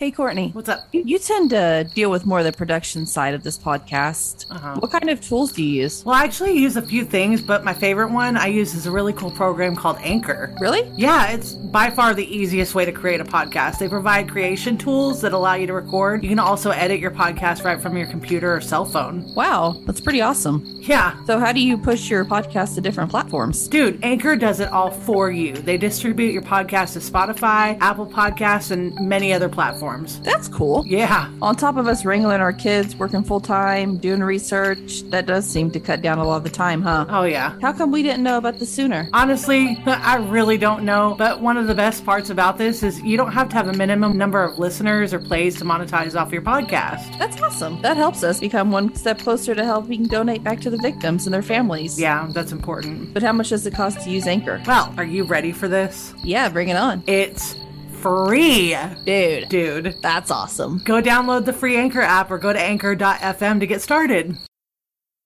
Hey, Courtney. What's up? You tend to deal with more of the production side of this podcast. Uh-huh. What kind of tools do you use? Well, I actually use a few things, but my favorite one I use is a really cool program called Anchor. Really? Yeah, it's by far the easiest way to create a podcast. They provide creation tools that allow you to record. You can also edit your podcast right from your computer or cell phone. Wow, that's pretty awesome. Yeah. So, how do you push your podcast to different platforms? Dude, Anchor does it all for you. They distribute your podcast to Spotify, Apple Podcasts, and many other platforms. That's cool. Yeah. On top of us wrangling our kids, working full time, doing research, that does seem to cut down a lot of the time, huh? Oh, yeah. How come we didn't know about this sooner? Honestly, I really don't know, but one of the best parts about this is you don't have to have a minimum number of listeners or plays to monetize off your podcast. That's awesome. That helps us become one step closer to helping donate back to the victims and their families. Yeah, that's important. But how much does it cost to use Anchor? Well, are you ready for this? Yeah, bring it on. It's free, Dude, dude. that's awesome. Go download the free Anchor app or go to anchor.fm to get started.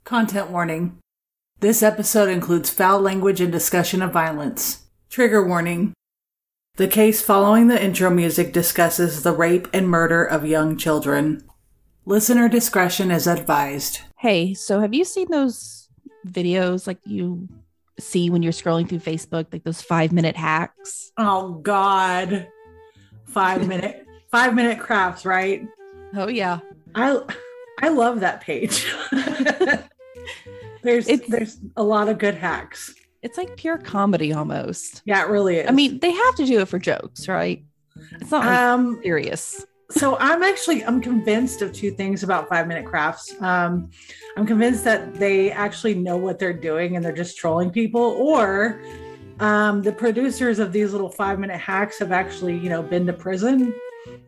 Content warning This episode includes foul language and discussion of violence. Trigger warning The case following the intro music discusses the rape and murder of young children. Listener discretion is advised. Hey, so have you seen those videos like you see when you're scrolling through Facebook, like those five minute hacks? Oh, God. Five minute. Five minute crafts, right? Oh, yeah. I I love that page. there's It's- there's a lot of good hacks. It's like pure comedy almost. Yeah, it really is. I mean, they have to do it for jokes, right? It's not like um, serious. so I'm actually I'm convinced of two things about five minute crafts. Um, I'm convinced that they actually know what they're doing and they're just trolling people, or um, the producers of these little five minute hacks have actually you know been to prison,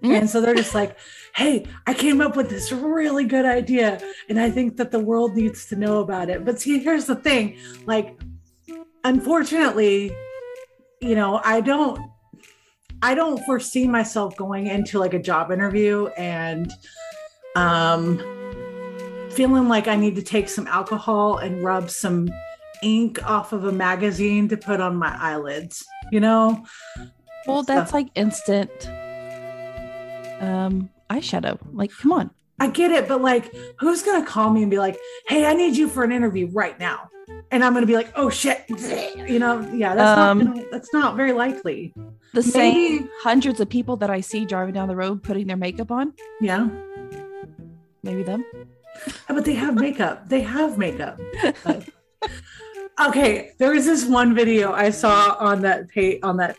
Mm. and so they're just like, hey, I came up with this really good idea, and I think that the world needs to know about it. But see, here's the thing, like, unfortunately, you know, I don't I don't foresee myself going into like a job interview and um feeling like I need to take some alcohol and rub some ink off of a magazine to put on my eyelids, you know? Well, that's like instant um eyeshadow. Like, come on. I get it, but like who's going to call me and be like, "Hey, I need you for an interview right now." And I'm going to be like, "Oh shit." You know, yeah, that's Um, not gonna, that's not very likely. The same hundreds of people that I see driving down the road putting their makeup on, Yeah. maybe them. But they have makeup. They have makeup. But- okay, there was this one video I saw on that page on that.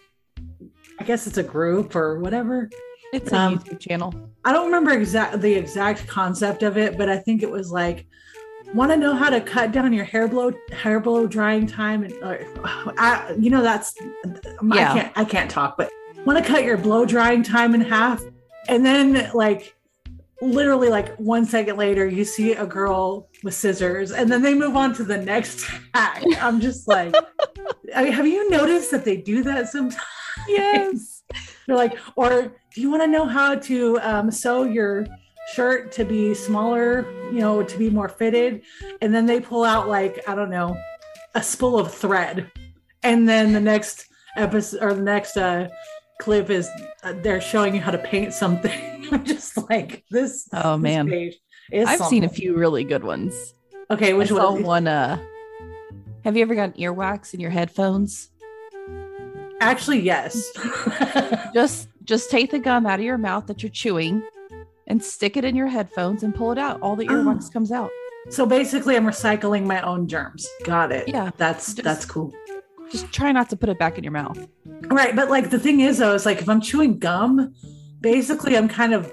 I guess it's a group or whatever. It's a Um, YouTube channel. I don't remember exact the exact concept of it, but I think it was like, want to know how to cut down your hair blow hair blow drying time, and uh, I, you know that's Yeah. I can't I can't talk, but want to cut your blow drying time in half, and then like literally like one second later you see a girl with scissors and then they move on to the next act. I'm just like I mean, have you noticed that they do that sometimes? Yes. they're like or do you want to know how to um, sew your shirt to be smaller you know to be more fitted? And then they pull out like i don't know a spool of thread. And then the next episode or the next uh clip is uh, they're showing you how to paint something i'm just like this Oh man. page is I've seen a few really good ones. okay which I one one uh have you ever gotten earwax in your headphones? actually yes Just just take the gum out of your mouth that you're chewing and stick it in your headphones and pull it out. All the Oh. earwax comes out. so basically i'm recycling my own germs got it Yeah. that's Just- that's cool Just try not to put it back in your mouth. Right, but like the thing is though, is like if I'm chewing gum, basically I'm kind of,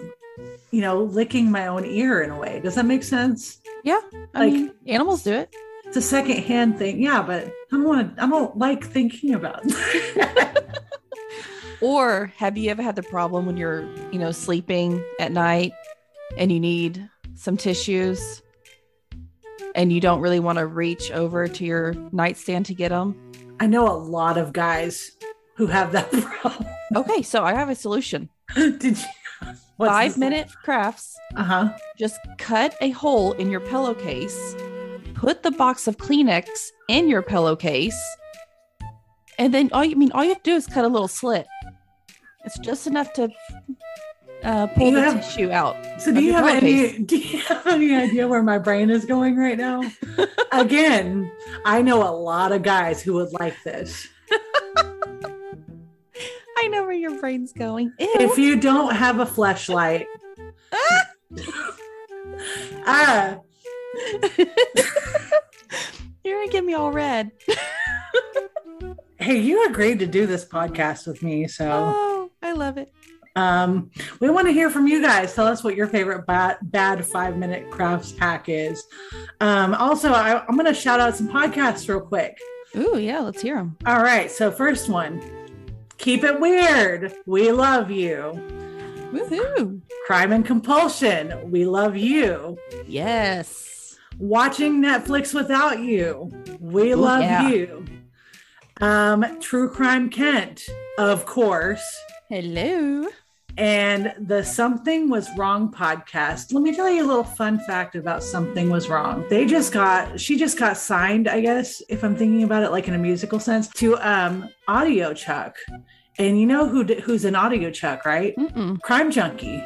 you know, licking my own ear in a way. Does that make sense? Yeah. I Like- mean, animals do it. It's a second hand thing, yeah, but I don't want to. I don't like thinking about. It. Or have you ever had the problem when you're, you know, sleeping at night and you need some tissues and you don't really want to reach over to your nightstand to get them? I know a lot of guys who have that problem. Okay, so I have a solution. Did you? Five minute crafts. Uh huh. Just cut a hole in your pillowcase, put the box of Kleenex in your pillowcase, and then all you I mean all you have to do is cut a little slit. It's just enough to uh, pull the have- tissue out. So do you have any do you have any idea where my brain is going right now? Again, I know a lot of guys who would like this. I know where your brain's going. Ew. If you don't have a flashlight. ah, You're gonna get me all red. hey, you agreed to do this podcast with me, so Oh, I love it. um, we want to hear from you guys. Tell us what your favorite bad, bad five minute crafts hack is. Um, also, I, I'm going to shout out some podcasts real quick. Ooh, yeah, let's hear them. All right. So, first one Keep It Weird. We love you. Woohoo! Crime and Compulsion. We love you. Yes. Watching Netflix Without You. We Ooh, love yeah. you. Um, True Crime Kent, of course. Hello. And the Something Was Wrong podcast. Let me tell you a little fun fact about Something Was Wrong. They just got, she just got signed, I guess, if I'm thinking about it like in a musical sense, to um Audio Chuck. And you know who who's an Audio Chuck, right? Mm-mm. Crime Junkie.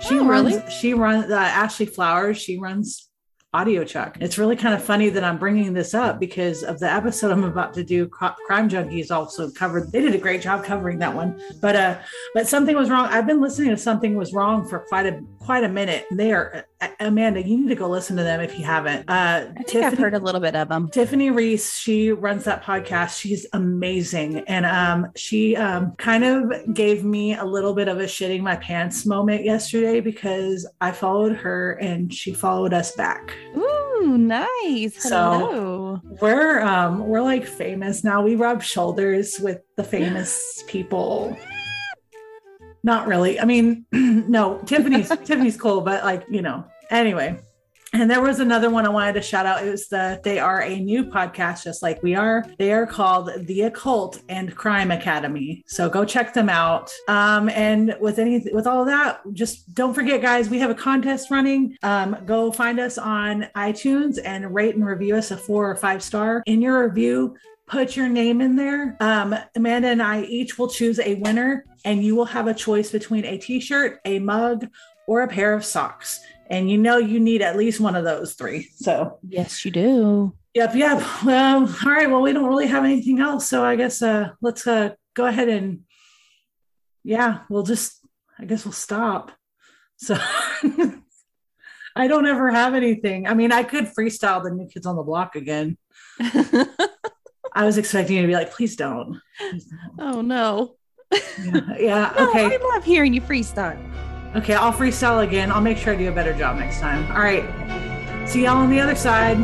She Oh, runs, really? she runs, uh, Ashley Flowers, she runs Audio Chuck. It's really kind of funny that I'm bringing this up because of the episode I'm about to do. Crime Junkies also covered. They did a great job covering that one. But uh, but something was wrong. I've been listening to something was wrong for quite a quite a minute. They are uh, Amanda. You need to go listen to them if you haven't. Uh, I think I've heard a little bit of them. Tiffany Reese, she runs that podcast. She's amazing. And um, she um, kind of gave me a little bit of a shitting my pants moment yesterday because I followed her and she followed us back. Ooh, nice. So- We're um we're like famous now. We rub shoulders with the famous people. Not really. I mean, no, Tiffany's Tiffany's cool, but like, you know, anyway. And there was another one I wanted to shout out. It was the they are a new podcast, just like we are. They are called The Occult and Crime Academy. So go check them out. Um, and with any with all that, just don't forget, guys, we have a contest running. Um, go find us on iTunes and rate and review us a four or five star. In your review, put your name in there. Um, Amanda and I each will choose a winner, and you will have a choice between a t-shirt, a mug, or a pair of socks. And you know you need at least one of those three. So Yes, you do. yep, yep. Well, all right. Well, we don't really have anything else. So I guess uh let's uh go ahead and yeah, we'll just I guess we'll stop. So I don't ever have anything. I mean, I could freestyle the new kids on the block again. I was expecting you to be like, please don't. Please don't. oh no. Yeah, yeah, No, okay. I love hearing you freestyle. Okay, I'll freestyle again. I'll make sure I do a better job next time. All right. See y'all on the other side.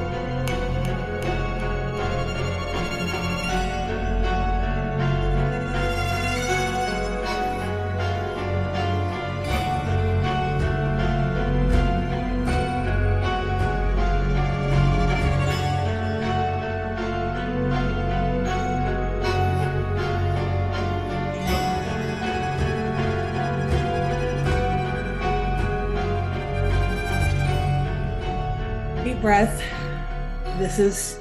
This is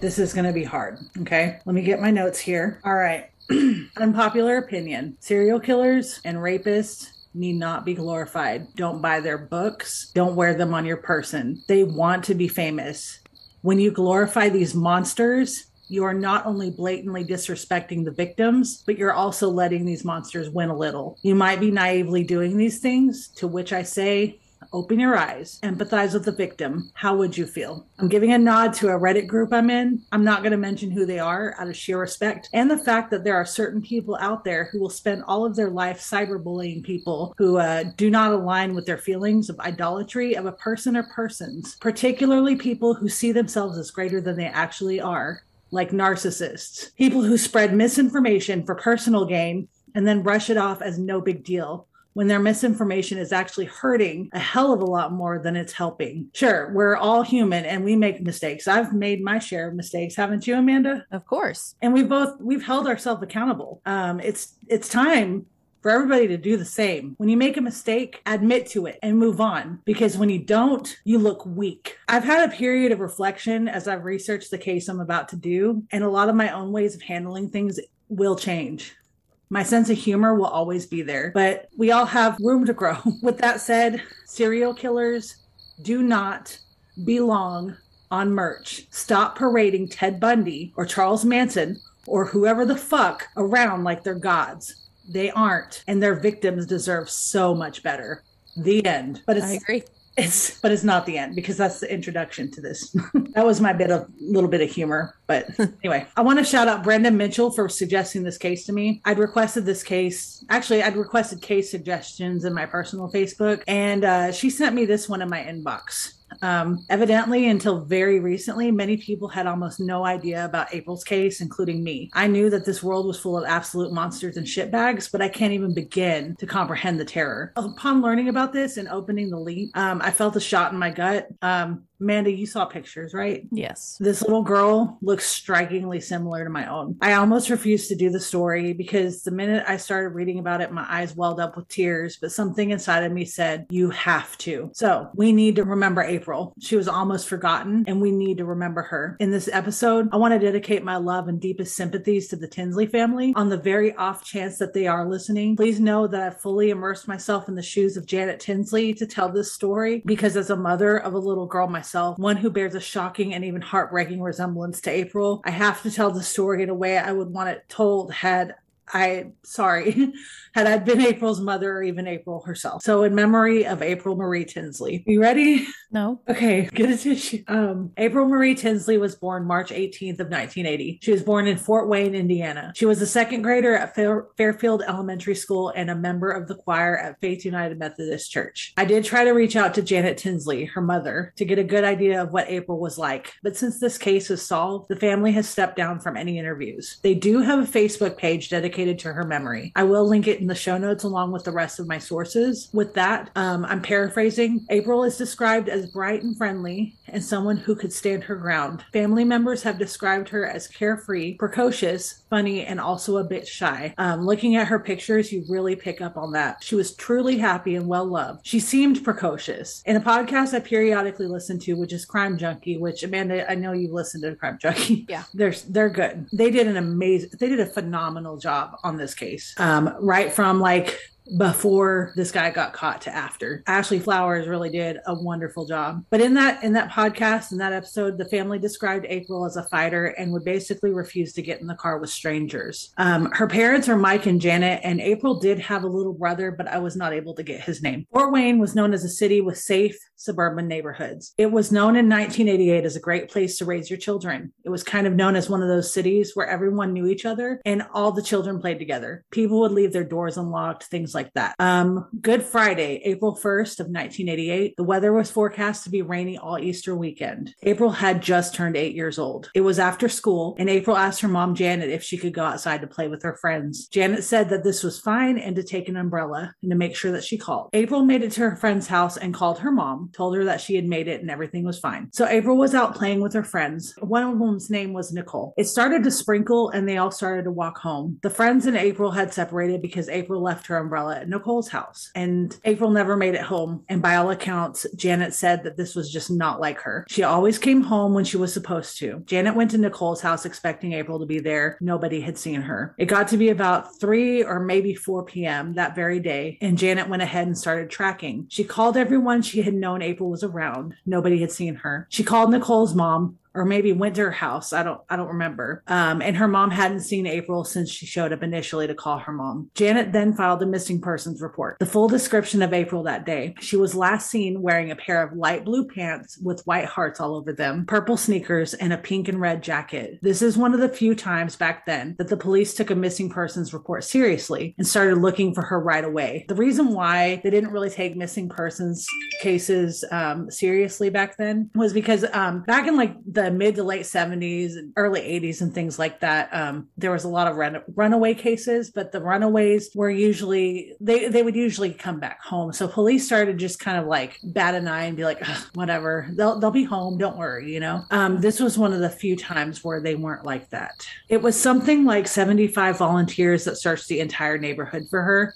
this is going to be hard. Okay. Let me get my notes here. All right. Unpopular opinion. Serial killers and rapists need not be glorified. Don't buy their books. Don't wear them on your person. They want to be famous. When you glorify these monsters, you are not only blatantly disrespecting the victims, but you're also letting these monsters win a little. You might be naively doing these things, to which I say, open your eyes, empathize with the victim. How would you feel? I'm giving a nod to a Reddit group I'm in. I'm not going to mention who they are out of sheer respect and the fact that there are certain people out there who will spend all of their life cyberbullying people who uh, do not align with their feelings of idolatry of a person or persons, particularly people who see themselves as greater than they actually are. Like narcissists, people who spread misinformation for personal gain and then brush it off as no big deal when their misinformation is actually hurting a hell of a lot more than it's helping. Sure, we're all human and we make mistakes. I've made my share of mistakes, haven't you, Amanda? Of course. And we've both we've held ourselves accountable. Um, it's it's time for everybody to do the same. When you make a mistake, admit to it and move on because when you don't, you look weak. I've had a period of reflection as I've researched the case I'm about to do, and a lot of my own ways of handling things will change. My sense of humor will always be there, but we all have room to grow. With that said, serial killers do not belong on merch. Stop parading Ted Bundy or Charles Manson or whoever the fuck around like they're gods. They aren't, and their victims deserve so much better. The end. But it's, I agree. It's but it's not the end because that's the introduction to this. that was my bit of little bit of humor. But anyway, I want to shout out Brenda Mitchell for suggesting this case to me. I'd requested this case. Actually, I'd requested case suggestions in my personal Facebook, and uh, she sent me this one in my inbox. Um, evidently, until very recently, many people had almost no idea about April's case, including me. I knew that this world was full of absolute monsters and shitbags, but I can't even begin to comprehend the terror. Upon learning about this and opening the link, um, I felt a shot in my gut. Um, Amanda, you saw pictures, right? Yes. This little girl looks strikingly similar to my own. I almost refused to do the story because the minute I started reading about it, my eyes welled up with tears, but something inside of me said, You have to. So we need to remember April. She was almost forgotten, and we need to remember her. In this episode, I want to dedicate my love and deepest sympathies to the Tinsley family. On the very off chance that they are listening, please know that I've fully immersed myself in the shoes of Janet Tinsley to tell this story because as a mother of a little girl myself, myself, one who bears a shocking and even heartbreaking resemblance to April. I have to tell the story in a way I would want it told had I sorry, had I been April's mother or even April herself. So in memory of April Marie Tinsley. You ready? No. Okay, get a tissue. Um, April Marie Tinsley was born March 18th of 1980. She was born in Fort Wayne, Indiana. She was a second grader at Fair- Fairfield Elementary School and a member of the choir at Faith United Methodist Church. I did try to reach out to Janet Tinsley, her mother, to get a good idea of what April was like. But since this case is solved, the family has stepped down from any interviews. They do have a Facebook page dedicated to her memory. I will link it in the show notes along with the rest of my sources. With that, um, I'm paraphrasing. April is described as bright and friendly and someone who could stand her ground. Family members have described her as carefree, precocious, funny, and also a bit shy. Um, looking at her pictures, you really pick up on that. She was truly happy and well loved. She seemed precocious. In a podcast I periodically listen to, which is Crime Junkie, which Amanda, I know you've listened to Crime Junkie. Yeah. They're they're good. They did an amazing they did a phenomenal job on this case. Um, right from like before this guy got caught to after. Ashley Flowers really did a wonderful job. But in that in that podcast in that episode, the family described April as a fighter and would basically refuse to get in the car with strangers. Um, her parents are Mike and Janet, and April did have a little brother, but I was not able to get his name. Fort Wayne was known as a city with safe suburban neighborhoods. It was known in 1988 as a great place to raise your children. It was kind of known as one of those cities where everyone knew each other and all the children played together. People would leave their doors unlocked, things like that. Um, Good Friday, April 1st of 1988, the weather was forecast to be rainy all Easter weekend. April had just turned eight years old. It was after school, and April asked her mom, Janet, if she could go outside to play with her friends. Janet said that this was fine and to take an umbrella and to make sure that she called. April made it to her friend's house and called her mom, told her that she had made it and everything was fine. So April was out playing with her friends. One of them's name was Nicole. It started to sprinkle and they all started to walk home. The friends and April had separated because April left her umbrella at Nicole's house. And April never made it home. And by all accounts, Janet said that this was just not like her. She always came home when she was supposed to. Janet went to Nicole's house expecting April to be there. Nobody had seen her. It got to be about 3 or maybe 4 p.m. that very day, and Janet went ahead and started tracking. She called everyone she had known April was around. Nobody had seen her. She called Nicole's mom, or maybe went to her house. I don't I don't remember. Um, and her mom hadn't seen April since she showed up initially to call her mom. Janet then filed a missing persons report. The full description of April that day. She was last seen wearing a pair of light blue pants with white hearts all over them, purple sneakers, and a pink and red jacket. This is one of the few times back then that the police took a missing persons report seriously and started looking for her right away. The reason why they didn't really take missing persons cases um, seriously back then was because um, back in like the mid to late 70s and early 80s and things like that um, there was a lot of run- runaway cases but the runaways were usually they, they would usually come back home. So police started just kind of like bat an eye and be like whatever. They'll, they'll be home. Don't worry you know? Um, this was one of the few times where they weren't like that. It was something like 75 volunteers that searched the entire neighborhood for her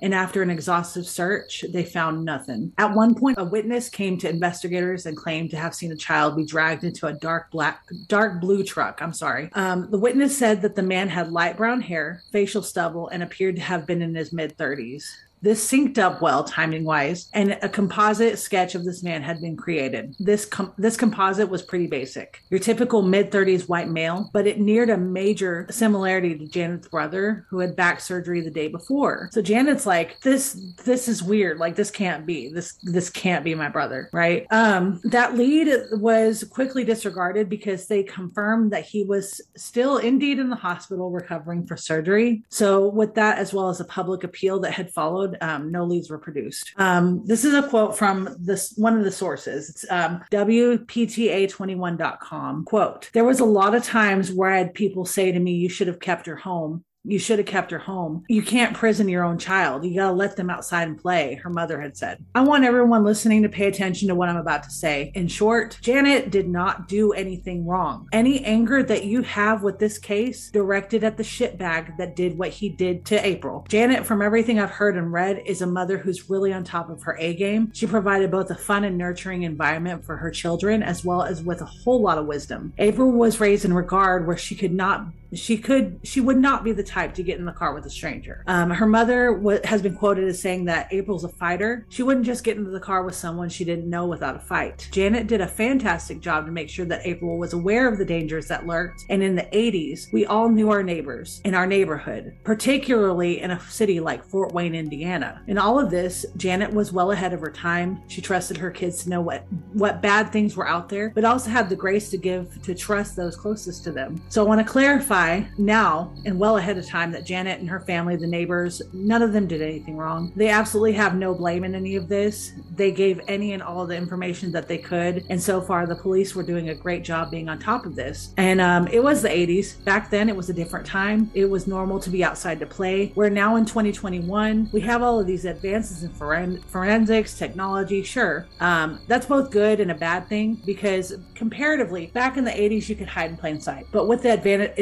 And after an exhaustive search, they found nothing. At one point, a witness came to investigators and claimed to have seen a child be dragged into a dark black, dark blue truck. I'm sorry. Um, the witness said that the man had light brown hair, facial stubble, and appeared to have been in his mid 30s. This synced up well timing wise, and a composite sketch of this man had been created. This com- this composite was pretty basic. Your typical mid 30s white male, but it neared a major similarity to Janet's brother who had back surgery the day before. So Janet's like, this this is weird. Like this can't be. This this can't be my brother, right? Um that lead was quickly disregarded because they confirmed that he was still indeed in the hospital recovering for surgery. So with that as well as a public appeal that had followed um, no leads were produced. Um, this is a quote from this one of the sources. It's um, WPTA21.com. Quote: There was a lot of times where I had people say to me, "You should have kept her home." You should have kept her home. You can't prison your own child. You got to let them outside and play, her mother had said. I want everyone listening to pay attention to what I'm about to say. In short, Janet did not do anything wrong. Any anger that you have with this case directed at the shitbag that did what he did to April. Janet, from everything I've heard and read, is a mother who's really on top of her A game. She provided both a fun and nurturing environment for her children, as well as with a whole lot of wisdom. April was raised in regard where she could not she could she would not be the type to get in the car with a stranger. Um, her mother w- has been quoted as saying that april's a fighter. She wouldn't just get into the car with someone she didn't know without a fight. Janet did a fantastic job to make sure that april was aware of the dangers that lurked. And in the 80s we all knew our neighbors in our neighborhood particularly in a city like fort wayne indiana. In all of this janet was well ahead of her time. She trusted her kids to know what what bad things were out there but also had the grace to give to trust those closest to them. So i want to clarify now and well ahead of time that Janet and her family, the neighbors, none of them did anything wrong. They absolutely have no blame in any of this. They gave any and all the information that they could. And so far, the police were doing a great job being on top of this. And um, it was the 80s. Back then, it was a different time. It was normal to be outside to play. We're now in 2021. We have all of these advances in foren- forensics, technology. Sure. Um, that's both good and a bad thing because comparatively, back in the 80s, you could hide in plain sight. But with the advantage,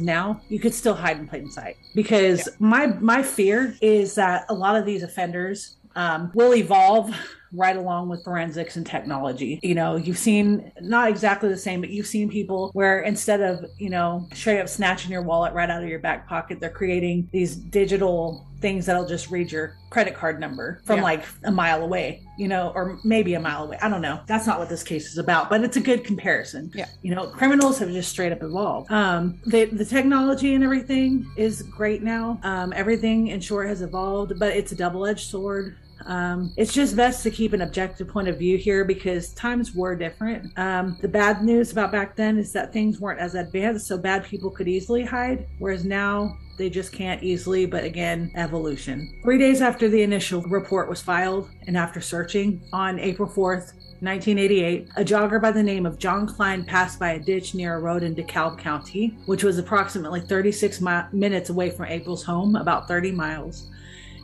now, you could still hide in plain sight. Because yeah. my my fear is that a lot of these offenders um, will evolve right along with forensics and technology. You know, you've seen not exactly the same, but you've seen people where instead of, you know, straight up snatching your wallet right out of your back pocket, they're creating these digital things that'll just read your credit card number from yeah. like a mile away, you know, or maybe a mile away. I don't know. That's not what this case is about, but it's a good comparison. Yeah. You know, criminals have just straight up evolved. Um, the, the technology and everything is great now. Um, everything in short has evolved, but it's a double edged sword um, it's just best to keep an objective point of view here because times were different. Um, the bad news about back then is that things weren't as advanced, so bad people could easily hide, whereas now they just can't easily, but again, evolution. Three days after the initial report was filed and after searching on April 4th, 1988, a jogger by the name of John Klein passed by a ditch near a road in DeKalb County, which was approximately 36 mi- minutes away from April's home, about 30 miles.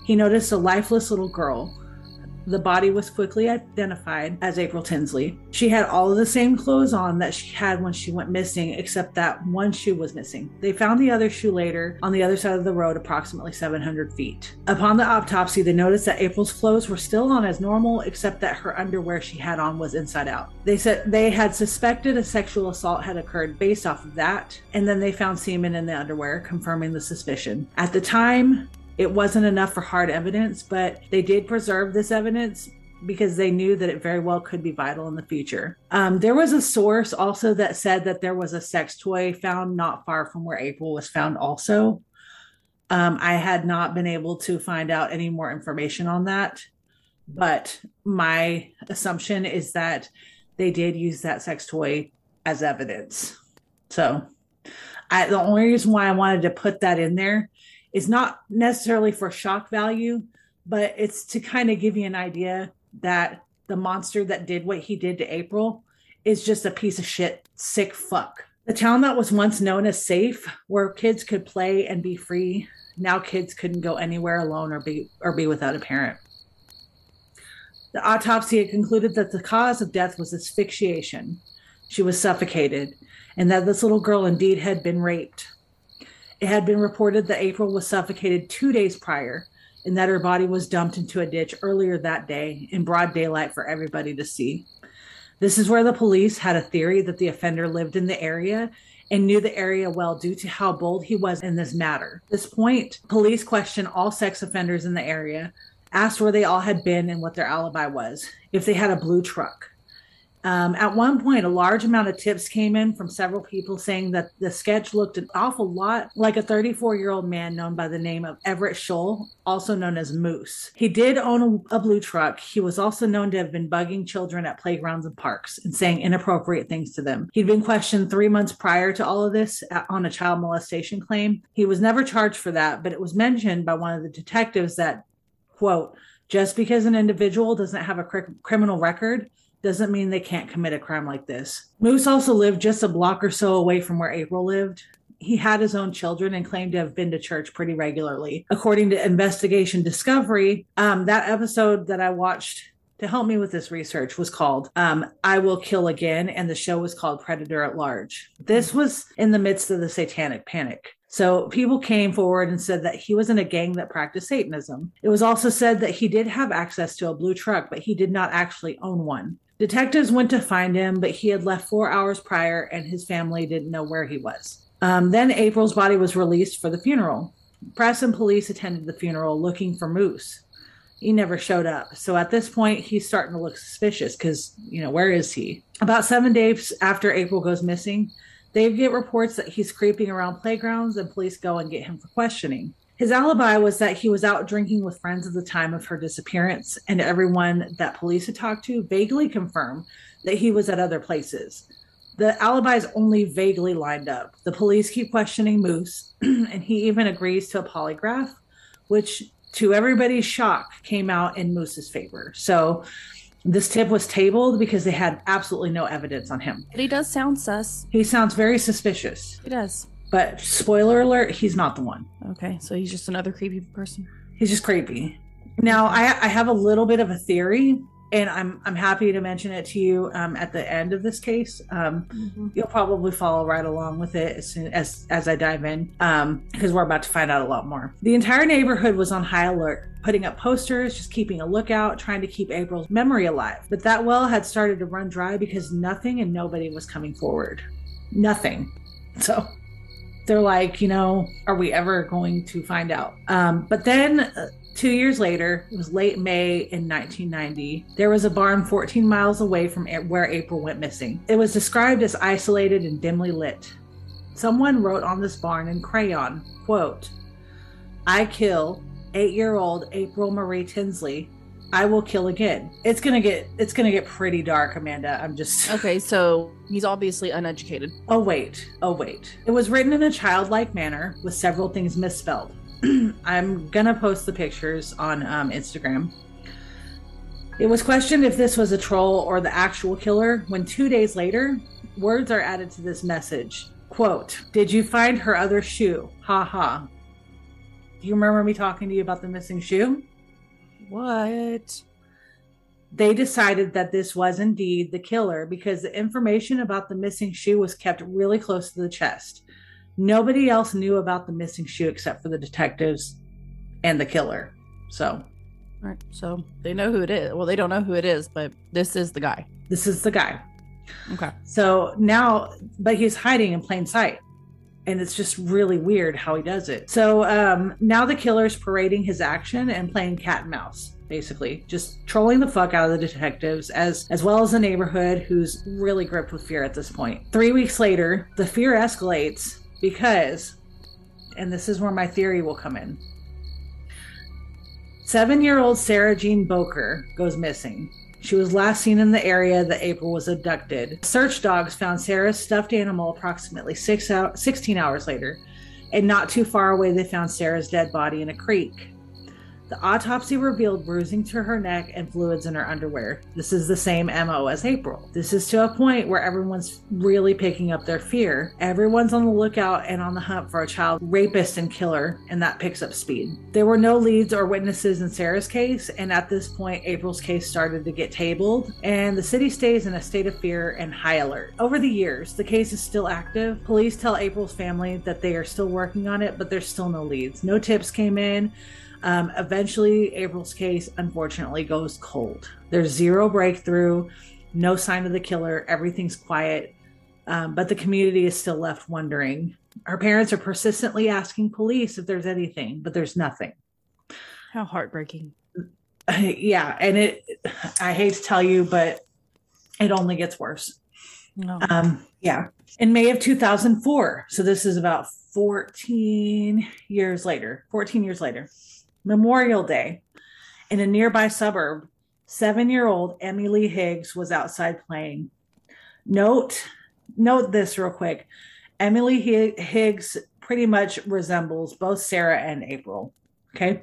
He noticed a lifeless little girl. The body was quickly identified as April Tinsley. She had all of the same clothes on that she had when she went missing, except that one shoe was missing. They found the other shoe later on the other side of the road, approximately 700 feet. Upon the autopsy, they noticed that April's clothes were still on as normal, except that her underwear she had on was inside out. They said they had suspected a sexual assault had occurred based off of that, and then they found semen in the underwear, confirming the suspicion. At the time, it wasn't enough for hard evidence, but they did preserve this evidence because they knew that it very well could be vital in the future. Um, there was a source also that said that there was a sex toy found not far from where April was found, also. Um, I had not been able to find out any more information on that, but my assumption is that they did use that sex toy as evidence. So, I, the only reason why I wanted to put that in there is not necessarily for shock value, but it's to kind of give you an idea that the monster that did what he did to April is just a piece of shit, sick fuck. The town that was once known as safe, where kids could play and be free, now kids couldn't go anywhere alone or be or be without a parent. The autopsy had concluded that the cause of death was asphyxiation. She was suffocated, and that this little girl indeed had been raped. It had been reported that April was suffocated two days prior, and that her body was dumped into a ditch earlier that day in broad daylight for everybody to see. This is where the police had a theory that the offender lived in the area and knew the area well due to how bold he was in this matter. At this point, police questioned all sex offenders in the area, asked where they all had been and what their alibi was, if they had a blue truck. Um, at one point, a large amount of tips came in from several people saying that the sketch looked an awful lot like a 34 year old man known by the name of Everett Scholl, also known as Moose. He did own a, a blue truck. He was also known to have been bugging children at playgrounds and parks and saying inappropriate things to them. He'd been questioned three months prior to all of this on a child molestation claim. He was never charged for that, but it was mentioned by one of the detectives that, quote, just because an individual doesn't have a cr- criminal record doesn't mean they can't commit a crime like this. Moose also lived just a block or so away from where April lived. He had his own children and claimed to have been to church pretty regularly. According to Investigation Discovery, um, that episode that I watched to help me with this research was called um, I Will Kill Again, and the show was called Predator at Large. This was in the midst of the satanic panic. So people came forward and said that he was in a gang that practiced Satanism. It was also said that he did have access to a blue truck, but he did not actually own one. Detectives went to find him, but he had left four hours prior and his family didn't know where he was. Um, then April's body was released for the funeral. Press and police attended the funeral looking for Moose. He never showed up. So at this point, he's starting to look suspicious because, you know, where is he? About seven days after April goes missing, they get reports that he's creeping around playgrounds and police go and get him for questioning. His alibi was that he was out drinking with friends at the time of her disappearance, and everyone that police had talked to vaguely confirmed that he was at other places. The alibis only vaguely lined up. The police keep questioning Moose, and he even agrees to a polygraph, which, to everybody's shock, came out in Moose's favor. So this tip was tabled because they had absolutely no evidence on him. But he does sound sus. He sounds very suspicious, He does. But spoiler alert, he's not the one. Okay, so he's just another creepy person. He's just creepy. Now, I, I have a little bit of a theory, and I'm I'm happy to mention it to you um, at the end of this case. Um, you'll probably follow right along with it as soon as as I dive in, um, because we're about to find out a lot more. The entire neighborhood was on high alert, putting up posters, just keeping a lookout, trying to keep April's memory alive. But that well had started to run dry because nothing and nobody was coming forward. Nothing. So they're like, you know, are we ever going to find out? Um, but then uh, two years later, it was late May in 1990, there was a barn 14 miles away from where April went missing. It was described as isolated and dimly lit. Someone wrote on this barn in crayon, quote, I kill eight-year-old April Marie Tinsley. I will kill again. It's gonna get it's gonna get pretty dark, Amanda. I'm just Okay, so he's obviously uneducated. Oh, wait. Oh, wait. It was written in a childlike manner with several things misspelled. I'm to post the pictures on um, Instagram. It was questioned if this was a troll or the actual killer when two days later, words are added to this message. Quote, Did you find her other shoe? Ha ha. Do you remember me talking to you about the missing shoe? What? they decided that this was indeed the killer because the information about the missing shoe was kept really close to the chest. Nobody else knew about the missing shoe except for the detectives and the killer. So, All right, so they know who it is. Well, they don't know who it is, but this is the guy. this is the guy. Okay. So now, but he's hiding in plain sight. And it's just really weird how he does it. So um, now the killer's parading his action and playing cat and mouse, basically, just trolling the fuck out of the detectives as as well as the neighborhood, who's really gripped with fear at this point. Three weeks later, the fear escalates because, and this is where my theory will come in. Seven year old Sarah Jean Bowker goes missing. She was last seen in the area that April was abducted. Search dogs found Sarah's stuffed animal approximately six out, 16 hours later, and not too far away, they found Sarah's dead body in a creek. The autopsy revealed bruising to her neck and fluids in her underwear. This is the same MO as April. This is to a point where everyone's really picking up their fear. Everyone's on the lookout and on the hunt for a child rapist and killer, and that picks up speed. There were no leads or witnesses in Sarah's case, and at this point, April's case started to get tabled, and the city stays in a state of fear and high alert. Over the years, the case is still active. Police tell April's family that they are still working on it, but there's still no leads. No tips came in. Um, eventually, April's case unfortunately goes cold. There's zero breakthrough, no sign of the killer. Everything's quiet, um, but the community is still left wondering. Her parents are persistently asking police if there's anything, but there's nothing. How heartbreaking. yeah, and it. I hate to tell you, but it only gets worse. No. Um, yeah. In May of 2004, so this is about 14 years later, 14 years later, Memorial Day, in a nearby suburb, seven year old Emily Higgs was outside playing. Note, note this real quick. Emily Higgs pretty much resembles both Sarah and April. Okay.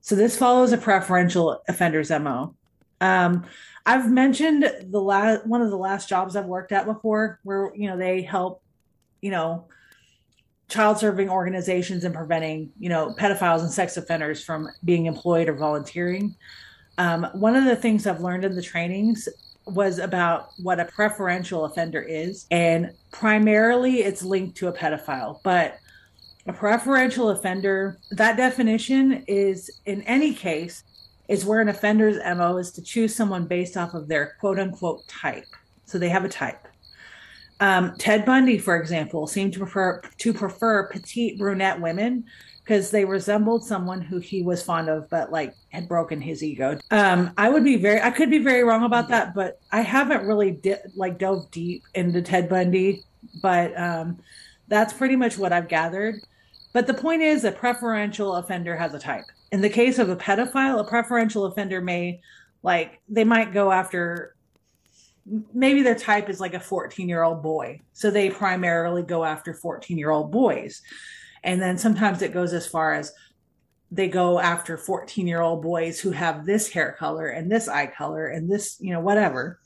So this follows a preferential offender's MO. Um, I've mentioned the last one of the last jobs I've worked at before, where you know they help, you know, child serving organizations and preventing you know pedophiles and sex offenders from being employed or volunteering. Um, one of the things I've learned in the trainings was about what a preferential offender is, and primarily it's linked to a pedophile, but a preferential offender, that definition is in any case is where an offender's MO is to choose someone based off of their quote unquote type. So they have a type. Um, Ted Bundy, for example, seemed to prefer to prefer petite brunette women because they resembled someone who he was fond of, but like had broken his ego. Um, I would be very, I could be very wrong about that, but I haven't really di- like dove deep into Ted Bundy, but um, that's pretty much what I've gathered. But the point is, a preferential offender has a type in the case of a pedophile, a preferential offender may like they might go after maybe their type is like a 14 year old boy. So they primarily go after 14 year old boys. And then sometimes it goes as far as they go after 14 year old boys who have this hair color and this eye color and this, you know, whatever.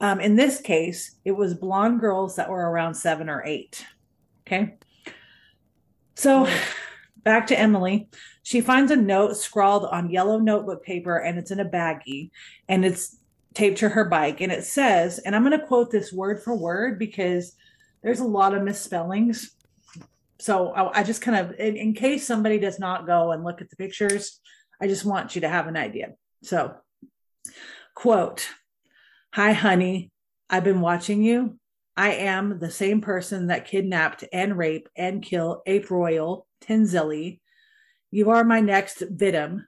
Um, in this case, it was blonde girls that were around seven or eight. Okay. So back to Emily. She finds a note scrawled on yellow notebook paper and it's in a baggie and it's taped to her bike. And it says, and I'm going to quote this word for word because there's a lot of misspellings. So I, I just kind of, in, in case somebody does not go and look at the pictures, I just want you to have an idea. So, quote, Hi, honey. I've been watching you. I am the same person that kidnapped and raped and killed Ape Royal Tinsley, you are my next victim.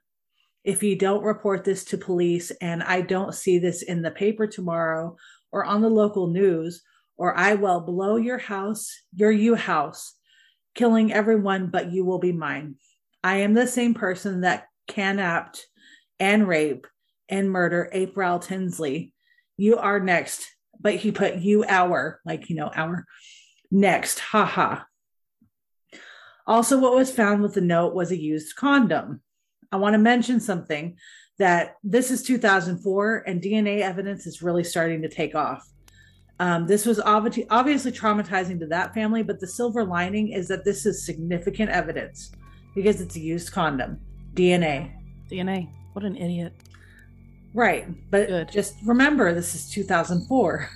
If you don't report this to police and I don't see this in the paper tomorrow or on the local news, or I will blow your house, your you house, killing everyone, but you will be mine. I am the same person that kidnapped and rape and murder April Tinsley. You are next, but he put you our, like, you know, our next. Ha ha. Also, what was found with the note was a used condom. I want to mention something that this is 2004 and DNA evidence is really starting to take off. Um, this was obviously, obviously traumatizing to that family, but the silver lining is that this is significant evidence because it's a used condom. DNA. DNA. What an idiot. Right. But Good. just remember, this is 2004.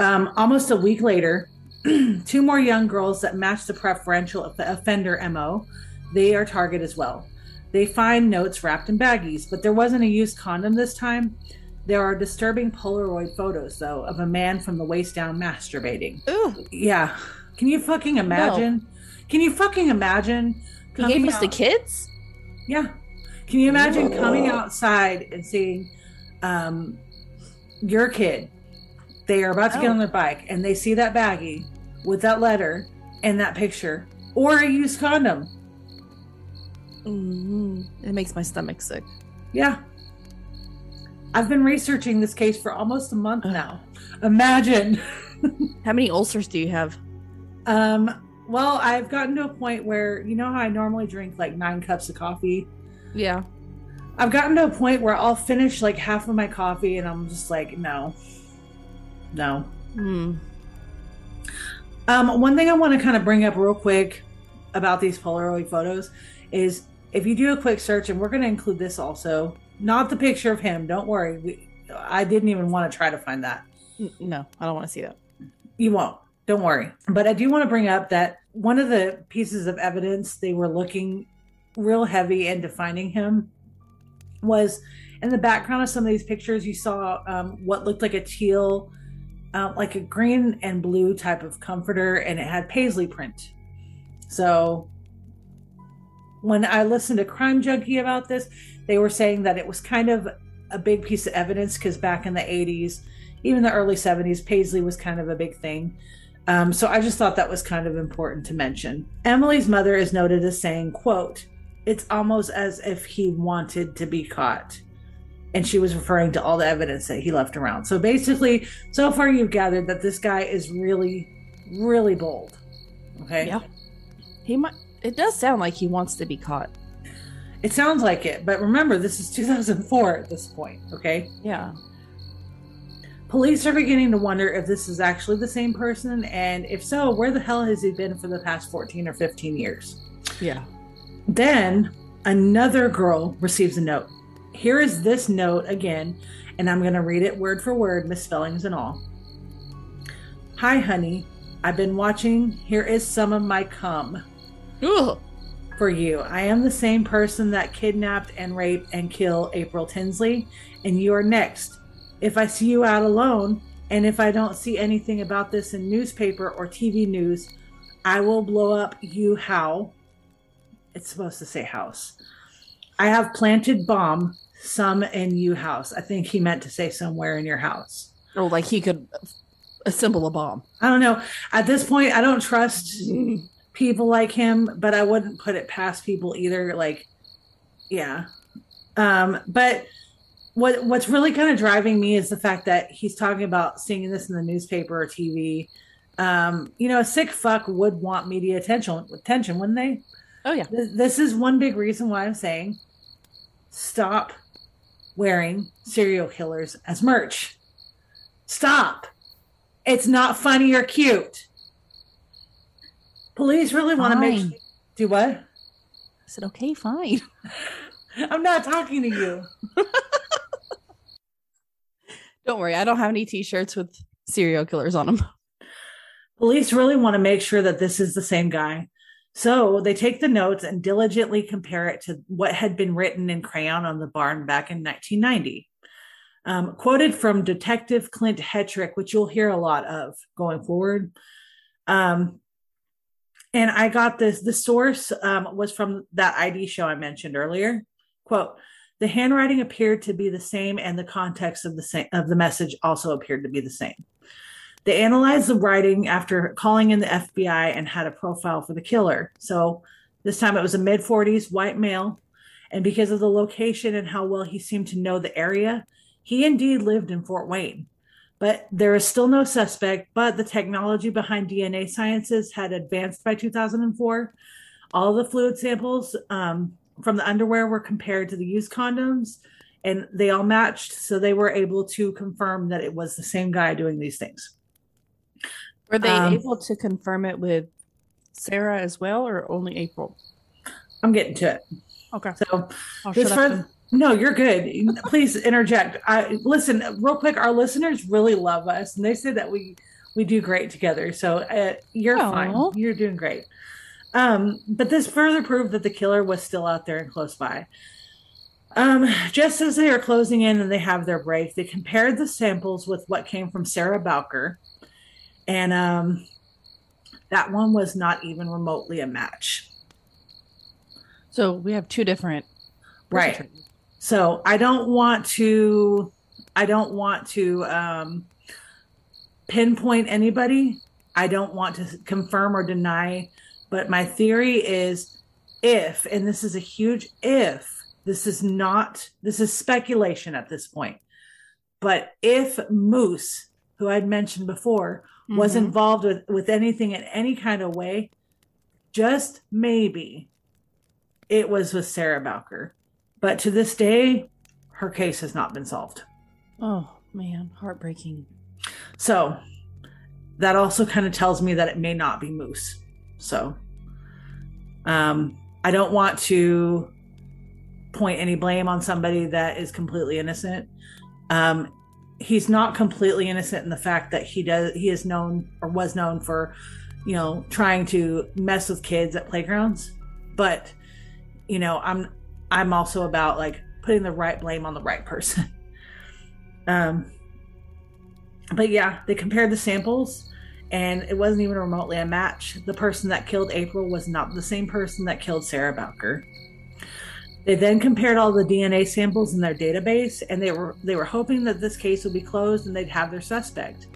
Um, almost a week later, two more young girls that match the preferential offender MO. They are target as well. They find notes wrapped in baggies, but there wasn't a used condom this time. There are disturbing Polaroid photos, though, of a man from the waist down masturbating. Ooh. Yeah. Can you fucking imagine? No. Can you fucking imagine? He gave us the kids? Yeah. Can you imagine coming outside and seeing um, your kid they are about to oh. get on their bike and they see that baggie with that letter and that picture or a used condom. Mm-hmm. It makes my stomach sick. Yeah. I've been researching this case for almost a month now. Imagine. how many ulcers do you have? Um, well, I've gotten to a point where you know how I normally drink like nine cups of coffee? Yeah. I've gotten to a point where I'll finish like half of my coffee and I'm just like, no, no. Hmm. Um, one thing I want to kind of bring up real quick about these Polaroid photos is if you do a quick search, and we're going to include this also, not the picture of him. Don't worry. We, I didn't even want to try to find that. No, I don't want to see that. You won't. Don't worry. But I do want to bring up that one of the pieces of evidence they were looking real heavy in defining him was in the background of some of these pictures, you saw um, what looked like a teal, uh, like a green and blue type of comforter, and it had paisley print. So when I listened to Crime Junkie about this, they were saying that it was kind of a big piece of evidence because back in the 80s, even the early 70s, paisley was kind of a big thing. Um, so I just thought that was kind of important to mention. Emily's mother is noted as saying, quote, it's almost as if he wanted to be caught. And she was referring to all the evidence that he left around. So basically, so far you've gathered that this guy is really, really bold. Okay. Yeah. He might it does sound like he wants to be caught. It sounds like it, but remember, this is 2004 at this point, okay? Yeah. Police are beginning to wonder if this is actually the same person, and if so, where the hell has he been for the past 14 or 15 years? Yeah. Then another girl receives a note. Here is this note again, and I'm going to read it word for word, misspellings and all. Hi, honey. I've been watching. Here is some of my cum. Ugh. For you. I am the same person that kidnapped and raped and killed April Tinsley, and you are next. If I see you out alone, and if I don't see anything about this in newspaper or TV news, I will blow up you how. It's supposed to say house. I have planted bomb some in you house. I think he meant to say somewhere in your house. Oh, like he could assemble a bomb. I don't know. At this point, I don't trust people like him, but I wouldn't put it past people either. Like, yeah. Um, but what what's really kind of driving me is the fact that he's talking about seeing this in the newspaper or TV. Um, you know, a sick fuck would want media attention, attention, wouldn't they? Oh yeah. This, this is one big reason why I'm saying stop wearing serial killers as merch. Stop. It's not funny or cute. Police really want to make do what? I said, okay, fine. I'm not talking to you. Don't worry, I don't have any t-shirts with serial killers on them. Police really want to make sure that this is the same guy. So they take the notes and diligently compare it to what had been written in crayon on the barn back in 1990. Um, quoted from Detective Clint Hetrick, which you'll hear a lot of going forward. Um, and I got this, the source um, was from that ID show I mentioned earlier. Quote, the handwriting appeared to be the same and the context of the same of the message also appeared to be the same. They analyzed the writing after calling in the FBI and had a profile for the killer. So this time it was a mid 40s white male. And because of the location and how well he seemed to know the area, he indeed lived in Fort Wayne. But there is still no suspect, but the technology behind DNA sciences had advanced by 2004. All the fluid samples um, from the underwear were compared to the used condoms and they all matched. So they were able to confirm that it was the same guy doing these things. Were they Um, able to confirm it with Sarah as well, or only April? I'm getting to it. Okay. So I'll this shut up for then. No, you're good. Please interject. I listen real quick. Our listeners really love us, and they say that we we do great together. So uh, you're Aw. fine. You're doing great. Um, but this further proved that the killer was still out there and close by. Um, just as they are closing in and they have their break, they compared the samples with what came from Sarah Bowker, and um, that one was not even remotely a match. So we have two different. Right. So I don't want to I don't want to um pinpoint anybody. I don't want to confirm or deny, but my theory is if and this is a huge if this is not this is speculation at this point. But if Moose, who I'd mentioned before, was Mhm. involved with with anything in any kind of way, just maybe it was with Sarah Bowker. But to this day, her case has not been solved. Oh man, heartbreaking. So that also kind of tells me that it may not be Moose. So um, I don't want to point any blame on somebody that is completely innocent. Um, he's not completely innocent in the fact that he does he is known or was known for, you know, trying to mess with kids at playgrounds, but you know, I'm I'm also about like putting the right blame on the right person. um but yeah, they compared the samples and it wasn't even remotely a match. The person that killed April was not the same person that killed Sarah Bowker. They then compared all the DNA samples in their database, and they were they were hoping that this case would be closed and they'd have their suspect.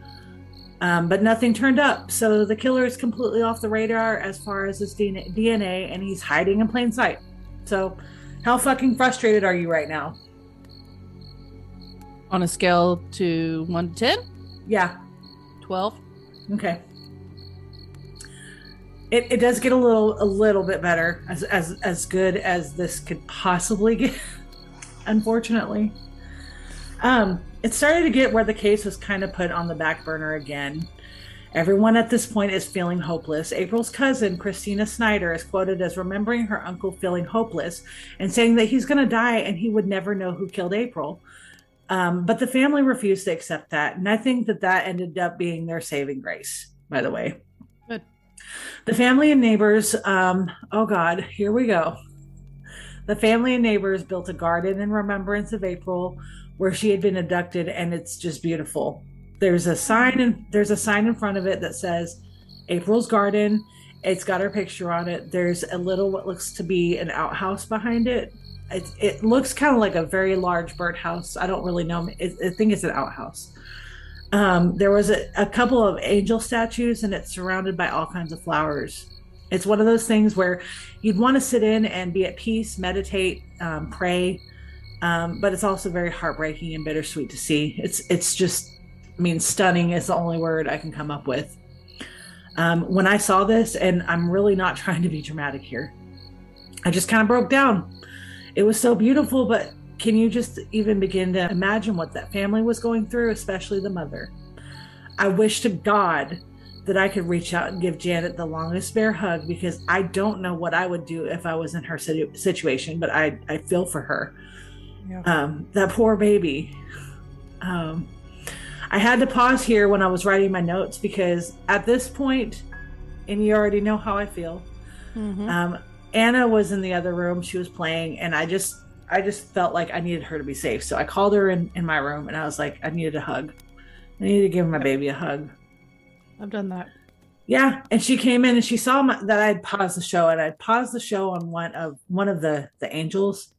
Um, but nothing turned up, so the killer is completely off the radar as far as his DNA, and he's hiding in plain sight. So, how fucking frustrated are you right now? On a scale to one to ten? Yeah, twelve. Okay. It, it does get a little a little bit better as as as good as this could possibly get unfortunately um it started to get where the case was kind of put on the back burner again everyone at this point is feeling hopeless april's cousin christina snyder is quoted as remembering her uncle feeling hopeless and saying that he's going to die and he would never know who killed april um, but the family refused to accept that and i think that that ended up being their saving grace by the way Good. The family and neighbors, um, oh God, here we go. The family and neighbors built a garden in remembrance of April where she had been abducted, and it's just beautiful. There's a sign and there's a sign in front of it that says April's Garden. It's got her picture on it. There's a little what looks to be an outhouse behind it. It, it looks kind of like a very large birdhouse. I don't really know. I think it's an outhouse. Um, there was a, a couple of angel statues, and it's surrounded by all kinds of flowers. It's one of those things where you'd want to sit in and be at peace, meditate, um, pray, um, but it's also very heartbreaking and bittersweet to see. It's it's just, I mean, stunning is the only word I can come up with. Um, when I saw this, and I'm really not trying to be dramatic here, I just kind of broke down. It was so beautiful, but can you just even begin to imagine what that family was going through, especially the mother? I wish to God that I could reach out and give Janet the longest bear hug because I don't know what I would do if I was in her situ- situation, but I, I feel for her. Yeah. Um, that poor baby. Um, I had to pause here when I was writing my notes because at this point, and you already know how I feel. Mm-hmm. Um, Anna was in the other room. She was playing, and I just I just felt like I needed her to be safe. So I called her in, in my room and I was like, I needed a hug. I needed to give my baby a hug. I've done that. Yeah, and she came in and she saw my, that I had paused the show and I'd paused the show on one of one of the the angels,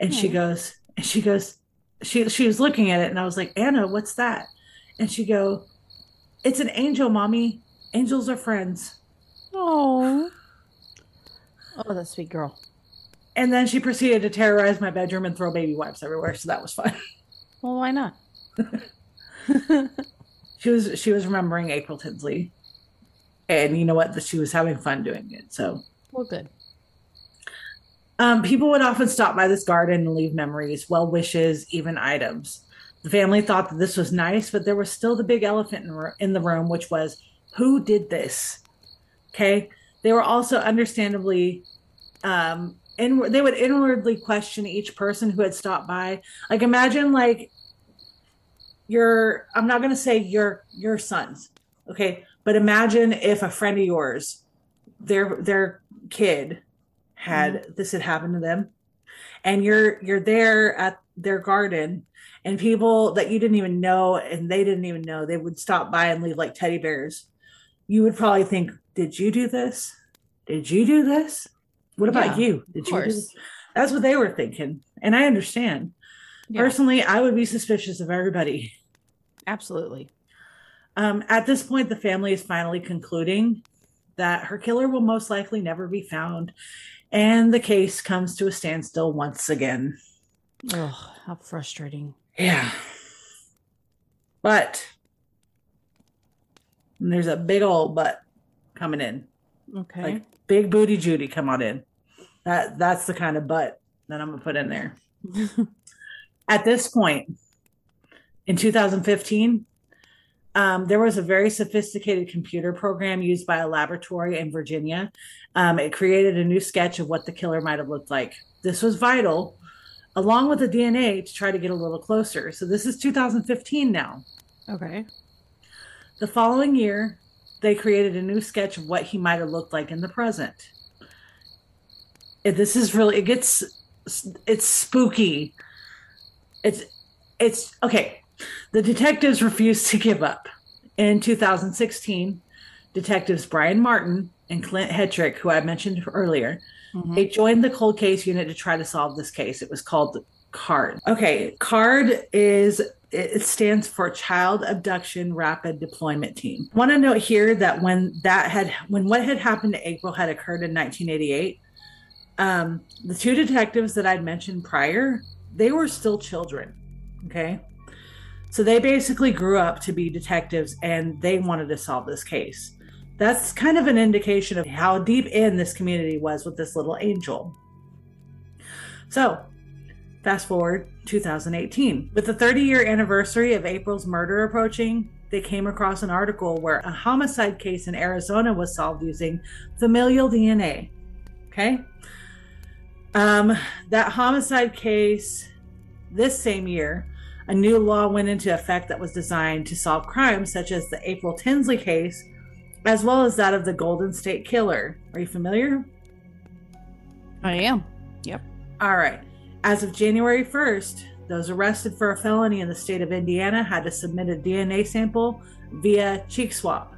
and she hmm. goes and she goes she she was looking at it and I was like Anna, what's that? And she go, it's an angel, mommy. Angels are friends. Oh, oh, that sweet girl. And then she proceeded to terrorize my bedroom and throw baby wipes everywhere. So that was fun. Well, why not? she was she was remembering April Tinsley, and you know what? She was having fun doing it. So well, good. Um, people would often stop by this garden and leave memories, well wishes, even items. The family thought that this was nice, but there was still the big elephant in, in the room, which was who did this? Okay. They were also understandably um, and they would inwardly question each person who had stopped by. Like imagine like your I'm not gonna say your your sons, okay, but imagine if a friend of yours, their their kid had mm-hmm. this had happened to them, and you're you're there at their garden and people that you didn't even know and they didn't even know they would stop by and leave like teddy bears you would probably think did you do this did you do this what about yeah, you? Did you? That's what they were thinking, and I understand. Yeah. Personally, I would be suspicious of everybody. Absolutely. Um, at this point, the family is finally concluding that her killer will most likely never be found, and the case comes to a standstill once again. Oh, how frustrating. Yeah. But there's a big old butt coming in. Okay. Like big booty Judy come on in. That that's the kind of butt that I'm gonna put in there. At this point, in 2015, um, there was a very sophisticated computer program used by a laboratory in Virginia. Um, it created a new sketch of what the killer might have looked like. This was vital, along with the DNA, to try to get a little closer. So this is 2015 now. Okay. The following year, they created a new sketch of what he might have looked like in the present. this is really it gets it's spooky. It's it's okay. The detectives refused to give up. In 2016, detectives Brian Martin and Clint Hetrick, who I mentioned earlier, mm-hmm. they joined the cold case unit to try to solve this case. It was called CARD. Okay, CARD is it stands for Child Abduction Rapid Deployment Team. I Want to note here that when that had when what had happened to April had occurred in 1988, um, the two detectives that I'd mentioned prior, they were still children. Okay, so they basically grew up to be detectives and they wanted to solve this case. That's kind of an indication of how deep in this community was with this little angel. So, fast forward 2018. With the 30 year anniversary of April's murder approaching, they came across an article where a homicide case in Arizona was solved using familial DNA. Okay. Um, that homicide case this same year a new law went into effect that was designed to solve crimes such as the April Tinsley case, as well as that of the Golden State Killer. Are you familiar? I am. Yep. All right. As of January 1st, those arrested for a felony in the state of Indiana had to submit a DNA sample via cheek swab.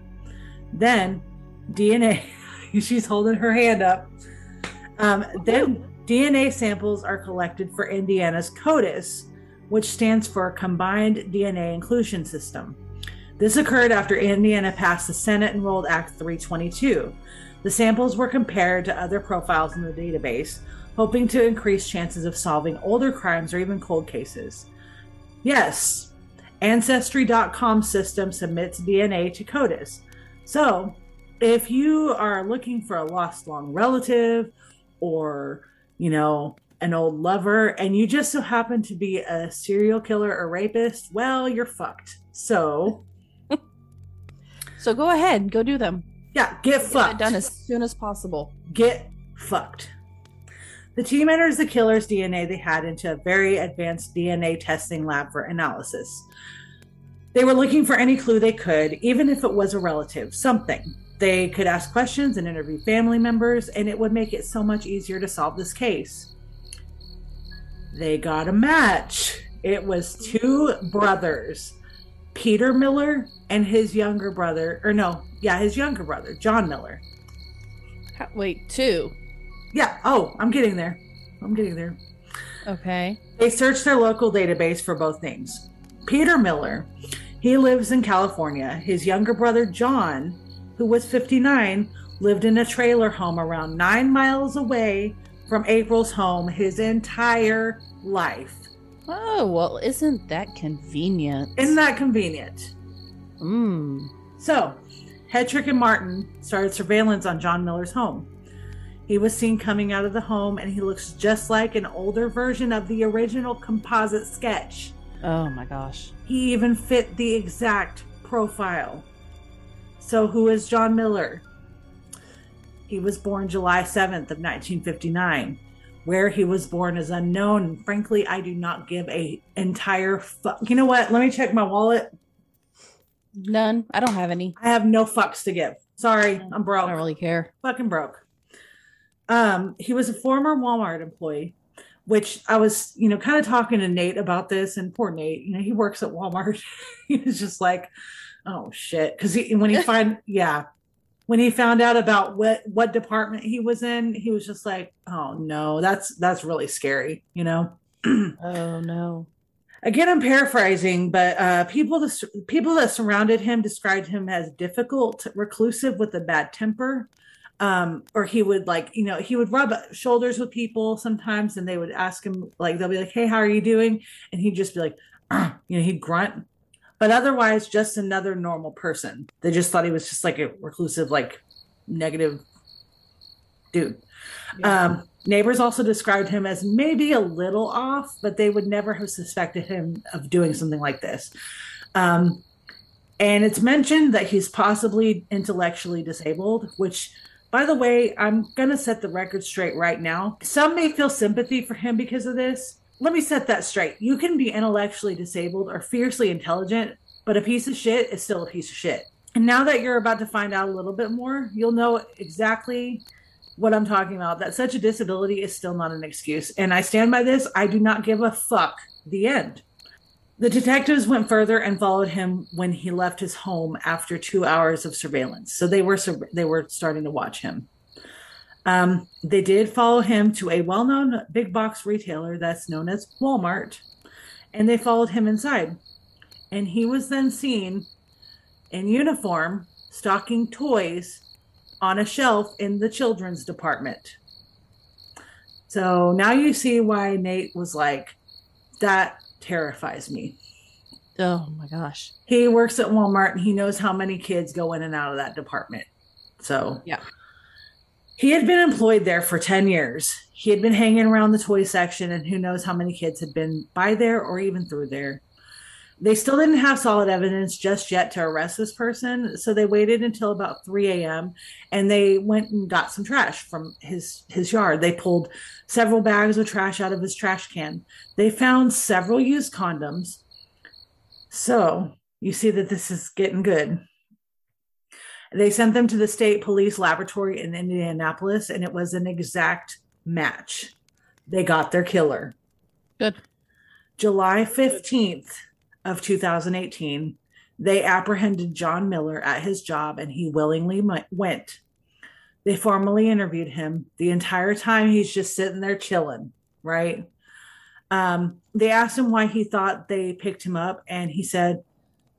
Then, DNA, she's holding her hand up. Um, then, DNA samples are collected for Indiana's CODIS, which stands for Combined DNA Inclusion System. This occurred after Indiana passed the Senate Enrolled Act 322. The samples were compared to other profiles in the database, hoping to increase chances of solving older crimes or even cold cases. Yes, Ancestry.com system submits DNA to CODIS. So, if you are looking for a lost long relative or, you know, an old lover and you just so happen to be a serial killer or rapist, well, you're fucked. So, so go ahead, go do them. Yeah, get, get fucked. done as soon as possible. Get fucked. The team enters the killer's DNA they had into a very advanced DNA testing lab for analysis. They were looking for any clue they could, even if it was a relative, something. They could ask questions and interview family members, and it would make it so much easier to solve this case they got a match. It was two brothers, Peter Miller and his younger brother, or no, yeah, his younger brother, John Miller. Wait, two? Yeah. Oh, I'm getting there. I'm getting there. Okay. They searched their local database for both names. Peter Miller, he lives in California. His younger brother, John, who was 59, lived in a trailer home around nine miles away from April's home his entire life. Oh, well, isn't that convenient? Isn't that convenient? Hmm. So, Hetrick and Martin started surveillance on John Miller's home. He was seen coming out of the home and he looks just like an older version of the original composite sketch. Oh my gosh. He even fit the exact profile. So, who is John Miller? He was born July 7th of 1959. Where he was born is unknown. Frankly, I do not give a entire fuck. You know what? Let me check my wallet. None. I don't have any. I have no fucks to give. Sorry, I'm broke. I don't really care. Fucking broke. Um, he was a former Walmart employee, which I was, you know, kind of talking to Nate about this, and poor Nate, you know, he works at Walmart. he was just like, oh shit, because he when he find, yeah, when he found out about what what department he was in, he was just like, "Oh no, that's that's really scary," you know. oh no. Again, I'm paraphrasing, but uh, people the people that surrounded him described him as difficult, reclusive, with a bad temper. Um, or he would like, you know, he would rub shoulders with people sometimes, and they would ask him like, they'll be like, "Hey, how are you doing?" And he'd just be like, you know, he'd grunt but otherwise just another normal person. They just thought he was just like a reclusive, like negative dude. Yeah. Um, neighbors also described him as maybe a little off, but they would never have suspected him of doing something like this. Um, and it's mentioned that he's possibly intellectually disabled, which, by the way, I'm going to set the record straight right now. Some may feel sympathy for him because of this let me set that straight. You can be intellectually disabled or fiercely intelligent, but a piece of shit is still a piece of shit. And now that you're about to find out a little bit more, you'll know exactly what I'm talking about. That such a disability is still not an excuse. And I stand by this. I do not give a fuck. The end. The detectives went further and followed him when he left his home after two hours of surveillance. So they were they were starting to watch him. Um, they did follow him to a well-known big box retailer that's known as Walmart, and they followed him inside. And he was then seen in uniform stocking toys on a shelf in the children's department. So now you see why Nate was like, that terrifies me. Oh my gosh. He works at Walmart and he knows how many kids go in and out of that department. So, yeah. He had been employed there for 10 years. He had been hanging around the toy section, and who knows how many kids had been by there or even through there. They still didn't have solid evidence just yet to arrest this person, so they waited until about 3 a.m. and they went and got some trash from his his yard. They pulled several bags of trash out of his trash can. They found several used condoms. So you see that this is getting good. They sent them to the state police laboratory in Indianapolis, and it was an exact match. They got their killer. Good. July 15th, of 2018, they apprehended John Miller at his job and he willingly went. They formally interviewed him. The entire time he's just sitting there chilling, right? Um, they asked him why he thought they picked him up, and he said,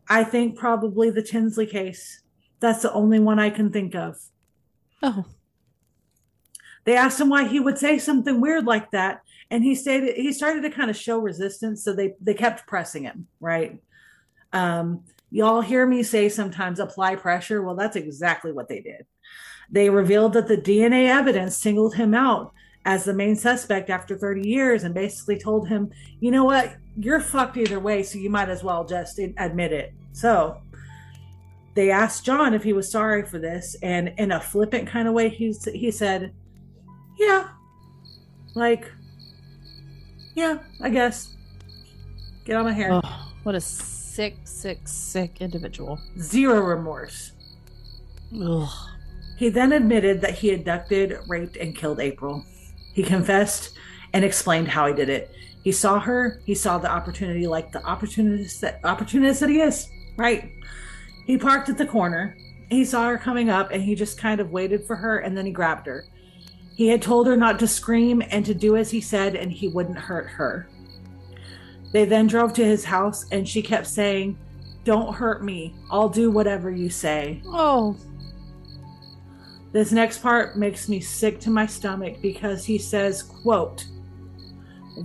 I think probably the Tinsley case. That's the only one I can think of. Oh. They asked him why he would say something weird like that, and he stated he started to kind of show resistance so they they kept pressing him right? Um y'all hear me say sometimes apply pressure? Well that's exactly what they did. They revealed that the dna evidence singled him out as the main suspect after 30 years and basically told him you know what? You're fucked either way so you might as well just admit it. So they asked john if he was sorry for this and in a flippant kind of way he, he said yeah like yeah, I guess. Get on my hair. Oh, what a sick, sick, sick individual. Zero remorse. Ugh. He then admitted that he abducted, raped, and killed April. He confessed and explained how he did it. He saw her. He saw the opportunity, like the opportunist that opportunist that he is. Right. He parked at the corner. He saw her coming up, and he just kind of waited for her, and then he grabbed her. He had told her not to scream and to do as he said, and he wouldn't hurt her. They then drove to his house, and she kept saying, Don't hurt me. I'll do whatever you say. Oh. This next part makes me sick to my stomach because he says, quote,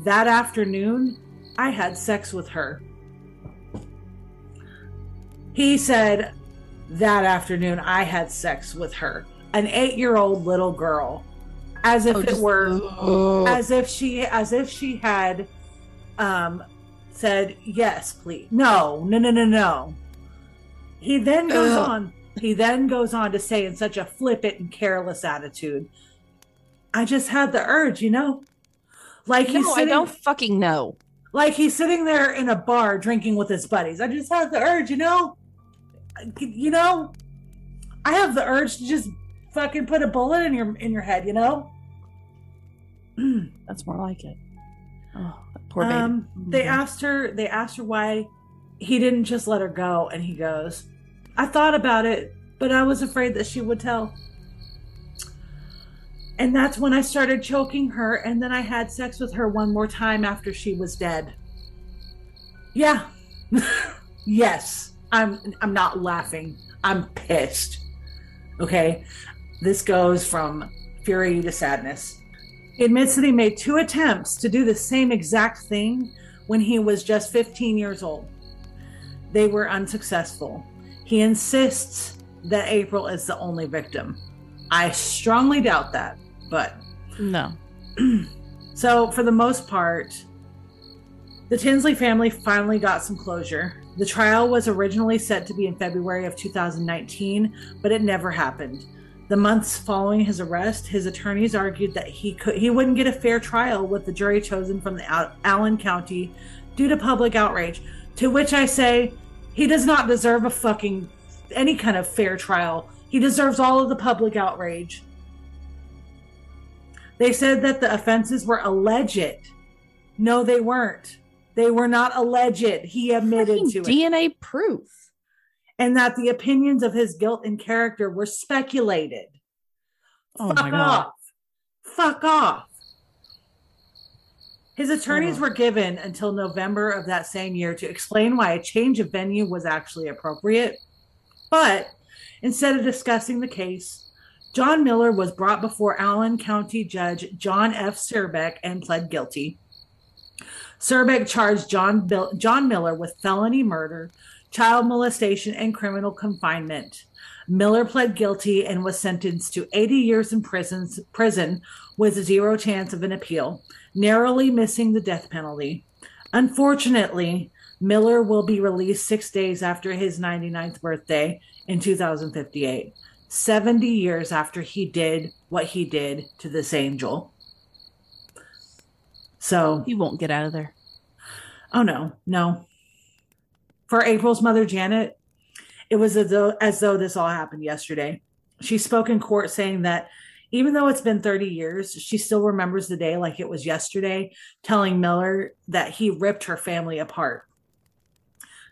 That afternoon, I had sex with her. He said, That afternoon, I had sex with her. An eight year old little girl. As if oh, it were uh, as if she as if she had um said yes please. No no no no no. He then goes uh, on he then goes on to say in such a flippant and careless attitude i just had the urge you know? Like no, he's sitting, i don't fucking know. like he's sitting there in a bar drinking with his buddies. I just had the urge you know you know i have the urge to just fucking put a bullet in your in your head you know That's more like it. Oh, poor baby. Um, they mm-hmm. asked her. They asked her why he didn't just let her go, and he goes, "I thought about it, but I was afraid that she would tell." And that's when I started choking her, and then I had sex with her one more time after she was dead. Yeah. yes. I'm I'm not laughing. I'm pissed. Okay? This goes from fury to sadness. He admits that he made two attempts to do the same exact thing when he was just 15 years old. They were unsuccessful. He insists that April is the only victim. I strongly doubt that, but. No. so, for the most part, the Tinsley family finally got some closure. The trial was originally set to be in February of 2019, but it never happened. The months following his arrest, his attorneys argued that he could he wouldn't get a fair trial with the jury chosen from the Allen County due to public outrage. To which I say, he does not deserve a fucking any kind of fair trial. He deserves all of the public outrage. They said that the offenses were alleged. No, they weren't. They were not alleged. He admitted to it. DNA proof. and that the opinions of his guilt and character were speculated. Oh Fuck my god. off. Fuck off. His attorneys were given until November of that same year to explain why a change of venue was actually appropriate. But instead of discussing the case, John Miller was brought before Allen County Judge John F. Surbeck and pled guilty. Surbeck charged John, Bill- John Miller with felony murder, child molestation, and criminal confinement. Miller pled guilty and was sentenced to 80 years in prison, prison with zero chance of an appeal, narrowly missing the death penalty. Unfortunately, Miller will be released six days after his 99th birthday in 2058, 70 years after he did what he did to this angel. So, He won't get out of there. oh no, no. For April's mother, Janet, it was as though, as though this all happened yesterday. She spoke in court saying that even though it's been 30 years, she still remembers the day like it was yesterday, telling Miller that he ripped her family apart.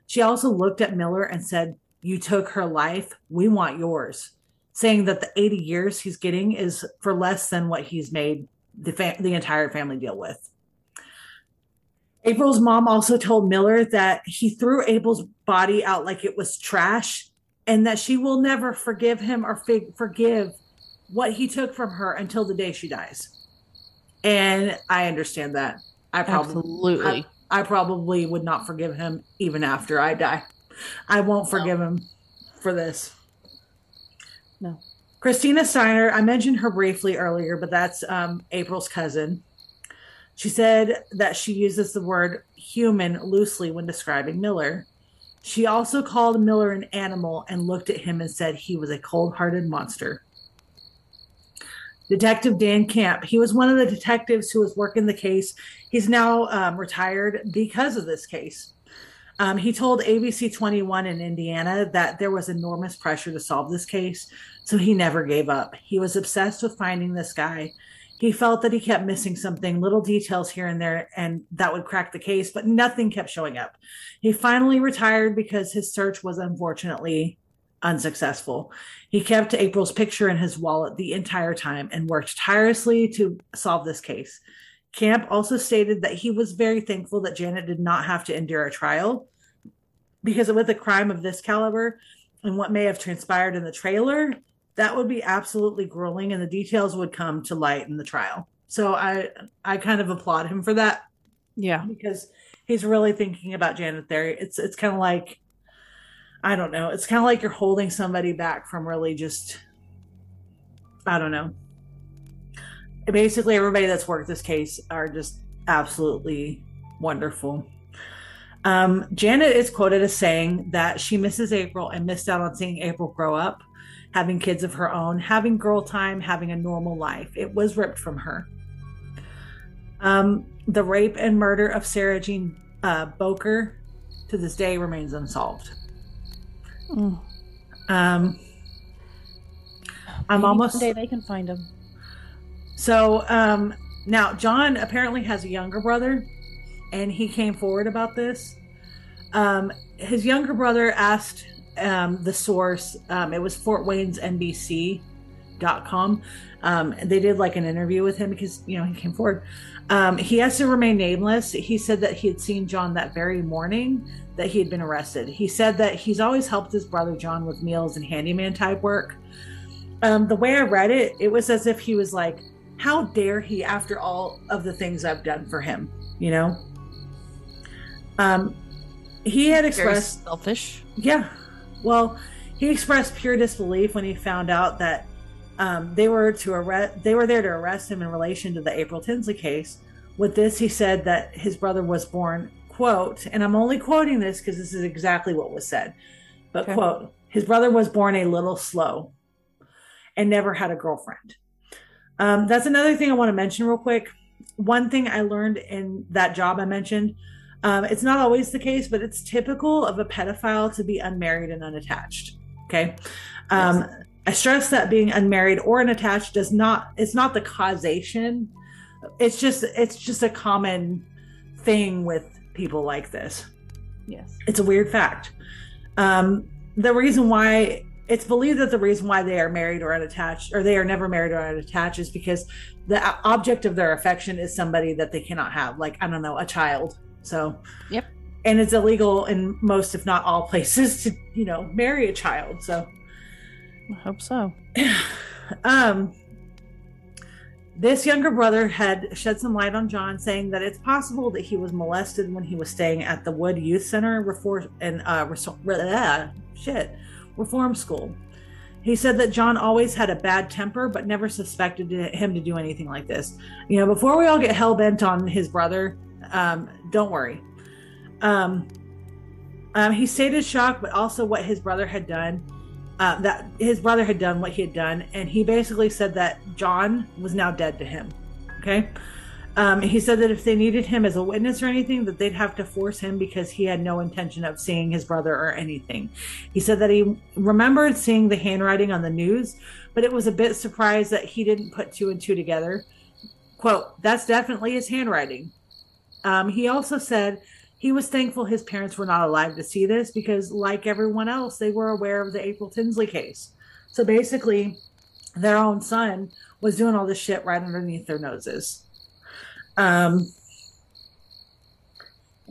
She also looked at Miller and said, You took her life. We want yours. Saying that the 80 years he's getting is for less than what he's made the, fa- the entire family deal with. April's mom also told Miller that he threw April's body out like it was trash and that she will never forgive him or fig- forgive what he took from her until the day she dies. And I understand that. I probably Absolutely. I probably would not forgive him even after I die. I won't No. forgive him for this. No. Christina Steiner, I mentioned her briefly earlier, but that's um, April's cousin. She said that she uses the word human loosely when describing Miller. She also called Miller an animal and looked at him and said he was a cold hearted monster. Detective Dan Camp, he was one of the detectives who was working the case. He's now um, retired because of this case. Um, he told ABC 21 in Indiana that there was enormous pressure to solve this case, so he never gave up. He was obsessed with finding this guy. He felt that he kept missing something, little details here and there, and that would crack the case, but nothing kept showing up. He finally retired because his search was unfortunately unsuccessful. He kept April's picture in his wallet the entire time and worked tirelessly to solve this case. Camp also stated that he was very thankful that Janet did not have to endure a trial because with a crime of this caliber and what may have transpired in the trailer, that would be absolutely grueling and the details would come to light in the trial. So I I kind of applaud him for that yeah. because he's really thinking about Janet there. It's it's kind of like I don't know. It's kind of like you're holding somebody back from really just I don't know. Basically everybody that's worked this case are just absolutely wonderful. Um, Janet is quoted as saying that she misses April and missed out on seeing April grow up, having kids of her own, having girl time, having a normal life. It was ripped from her. Um, the rape and murder of Sarah Jean uh, Bowker to this day remains unsolved. Mm. Um, I'm Maybe almost one day they can find him. so um, now John apparently has a younger brother, and he came forward about this. Um, his younger brother asked um, the source. Um, it was Fort Wayne's NBC.com. Um, and they did like an interview with him because you know he came forward. Um, he has to remain nameless. He said that he had seen John that very morning that he had been arrested. He said that he's always helped his brother John with meals and handyman type work. Um, the way I read it, it was as if he was like, "How dare he? After all of the things I've done for him, you know." Um, he had Very expressed selfish. yeah. Well, he expressed pure disbelief when he found out that um, they were to arrest. They were there to arrest him in relation to the April Tinsley case. With this, he said that his brother was born, quote, and I'm only quoting this because this is exactly what was said, but Okay. quote, his brother was born a little slow and never had a girlfriend. Um, that's another thing I want to mention real quick. One thing I learned in that job I mentioned um, it's not always the case, but it's typical of a pedophile to be unmarried and unattached. Okay. Um, I stress that being unmarried or unattached does not it's not the causation. It's just it's just a common thing with people like this. Yes. It's a weird fact. Um, the reason why it's believed that the reason why they are married or unattached or they are never married or unattached is because the object of their affection is somebody that they cannot have like i don't know a child so Yep. and it's illegal in most if not all places to you know marry a child so I hope so. um this younger brother had shed some light on John, saying that it's possible that he was molested when he was staying at the Wood Youth Center reform and uh, uh, shit reform school. He said that John always had a bad temper, but never suspected him to do anything like this. You know, before we all get hell bent on his brother, um, don't worry. Um, um, he stated shock, but also what his brother had done. Uh, that his brother had done what he had done, and he basically said that John was now dead to him. Okay. Um, he said that if they needed him as a witness or anything, that they'd have to force him because he had no intention of seeing his brother or anything. He said that he remembered seeing the handwriting on the news, but it was a bit surprised that he didn't put two and two together. Quote, that's definitely his handwriting. Um, he also said he was thankful his parents were not alive to see this because, like everyone else, they were aware of the April Tinsley case. So basically, their own son was doing all this shit right underneath their noses. Um,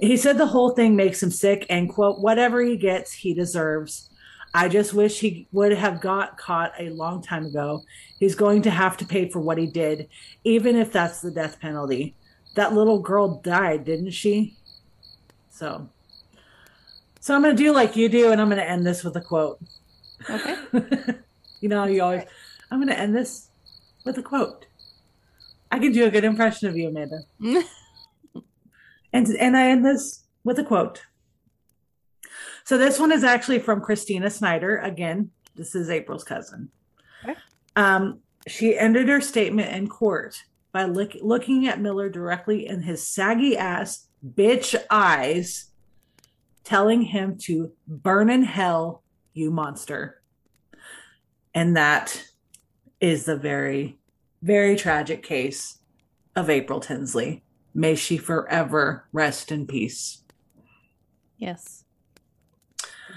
he said the whole thing makes him sick and quote whatever he gets he deserves i just wish he would have got caught a long time ago he's going to have to pay for what he did even if that's the death penalty that little girl died didn't she so so i'm going to do like you do and i'm going to end this with a quote Okay. you know you always i'm going to end this with a quote i can do a good impression of you amanda and and I end this with a quote. So this one is actually from Christina Snyder. Again, this is April's cousin. Okay. Um, she ended her statement in court by look, looking at Miller directly in his saggy ass bitch eyes, telling him to burn in hell, you monster. And that is the very, very tragic case of April Tinsley. May she forever rest in peace. yes.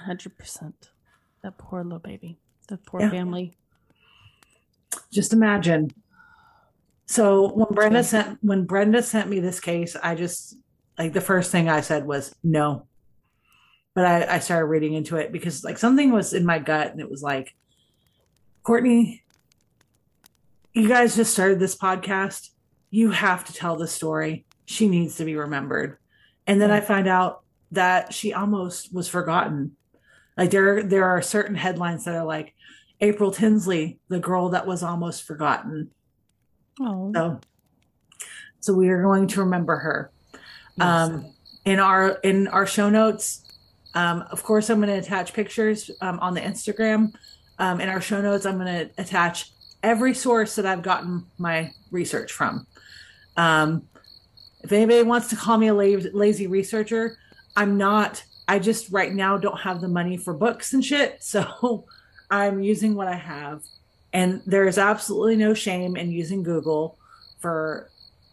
100%. That poor little baby. The poor Yeah. family. Just imagine. So when Brenda sent when Brenda sent me this case, I just like the first thing I said was no. But I, I started reading into it because like something was in my gut and it was like, Courtney, you guys just started this podcast. You have to tell the story. She needs to be remembered. And then I find out that she almost was forgotten. Like there there are certain headlines that are like April Tinsley, the girl that was almost forgotten. Oh. So, so we are going to remember her. Um, in our in our show notes, um, of course, I'm going to attach pictures um, on the Instagram. Um, in our show notes, I'm going to attach every source that I've gotten my research from. Um, if anybody wants to call me a la- lazy researcher, I'm not. I just right now don't have the money for books and shit, so I'm using what I have. And there is absolutely no shame in using Google for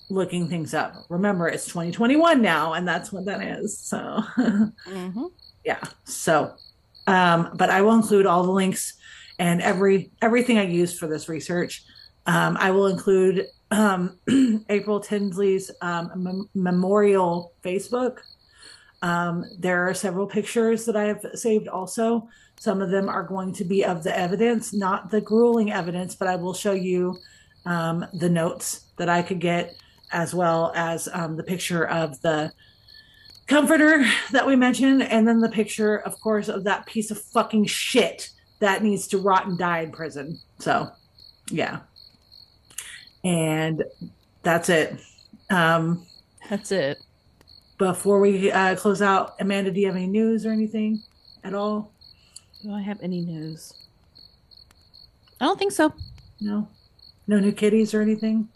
looking things up. Remember, it's 2021 now, and that's what that is. So, hmm yeah. So, um, but I will include all the links and every everything I used for this research. Um, I will include um, April Tinsley's um, mem- memorial Facebook. Um, there are several pictures that I have saved also. Some of them are going to be of the evidence, not the grueling evidence, but I will show you um, the notes that I could get, as well as um, the picture of the comforter that we mentioned, and then the picture, of course, of that piece of fucking shit that needs to rot and die in prison. So, yeah. And that's it. Um, That's it. before we uh, close out, Amanda, do you have any news or anything at all? Do I have any news? I don't think so. No, no new kitties or anything.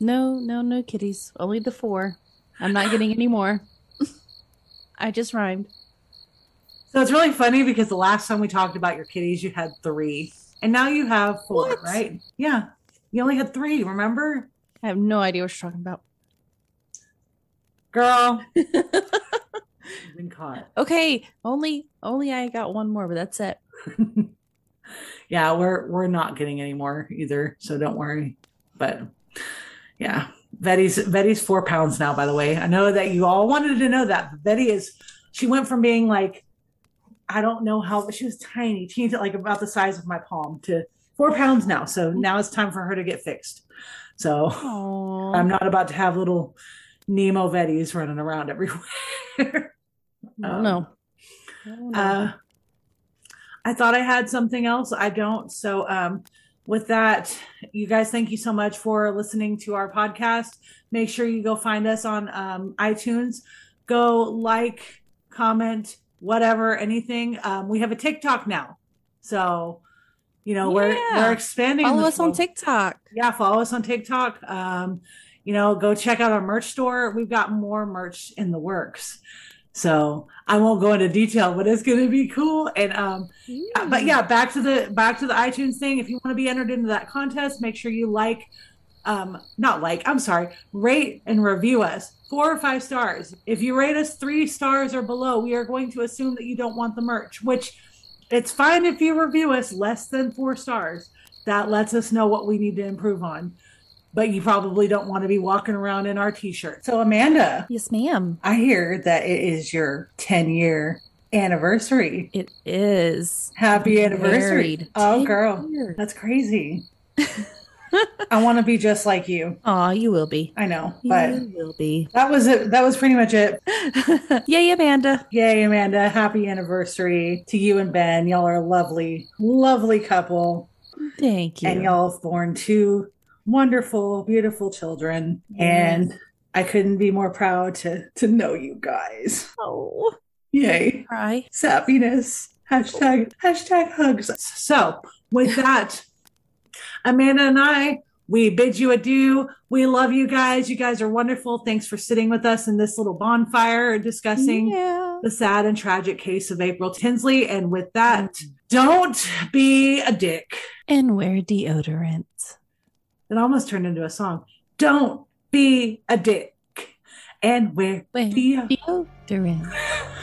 No, no, no kitties. Only the four. I'm not getting any more. I just rhymed. So it's really funny because the last time we talked about your kitties, you had three, And now you have four, What? right? Yeah. You only had three, remember? I have no idea what you're talking about. Girl. Been caught. Okay, only only I got one more, but that's it. yeah, we're we're not getting any more either, so don't worry. But yeah. Betty's Betty's four pounds now, by the way. I know that you all wanted to know that. but Betty is she went from being like I don't know how but she was tiny, teeny like about the size of my palm to four pounds now. So now it's time for her to get fixed. So Oh, I'm not about to have little Nemo Vettys running around everywhere. Um, no. Oh, know. Uh, I thought I had something else. I don't. So, um, with that, you guys, thank you so much for listening to our podcast. Make sure you go find us on um, iTunes. Go like, comment, whatever, anything. Um, we have a TikTok now, so you know we're we're expanding. Follow us on. TikTok. Yeah, follow us on TikTok. Um, you know, go check out our merch store. We've got more merch in the works. So I won't go into detail, but it's gonna be cool. And um, uh, but yeah, back to the back to the iTunes thing. If you want to be entered into that contest, make sure you like, um, not like, I'm sorry, rate and review us four or five stars. If you rate us three stars or below, we are going to assume that you don't want the merch, which it's fine if you review us less than four stars. That lets us know what we need to improve on. But you probably don't want to be walking around in our t-shirt. So Amanda, Yes, ma'am. I hear that it is your 10 year anniversary. It is. Happy anniversary. Married. Oh, girl. years. That's crazy. I want to be just like you. Aw, you will be. I know, but you will be. that was it. That was pretty much it. Yay, Amanda. Yay, Amanda. Happy anniversary to you and Ben. Y'all are a lovely, lovely couple. Thank you. And y'all have born two wonderful, beautiful children. And I couldn't be more proud to to know you guys. Oh, Yay. cry. Sappiness. Hashtag hashtag hugs. So with that, Amanda and I, we bid you adieu. We love you guys. You guys are wonderful. Thanks for sitting with us in this little bonfire discussing Yeah. the sad and tragic case of April Tinsley. And with that, mm. don't be a dick. And wear deodorant. It almost turned into a song. Don't be a dick. And deo- deodorant.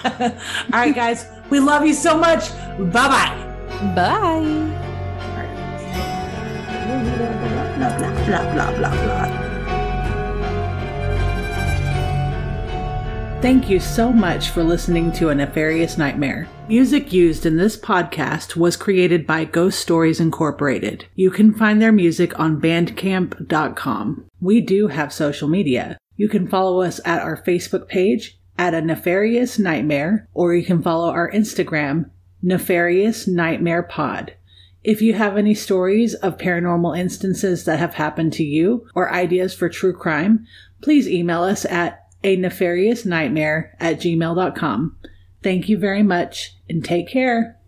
All right, guys. We love you so much. Bye bye. Bye. Blah, blah, blah, blah, blah, blah. Thank you so much for listening to A Nefarious Nightmare. Music used in this podcast was created by Ghost Stories Incorporated. You can find their music on bandcamp.com. We do have social media. You can follow us at our Facebook page at A Nefarious Nightmare, or you can follow our Instagram, Nefarious Nightmare Pod. If you have any stories of paranormal instances that have happened to you or ideas for true crime, please email us at a nefarious nightmare at gmail.com. Thank you very much and take care.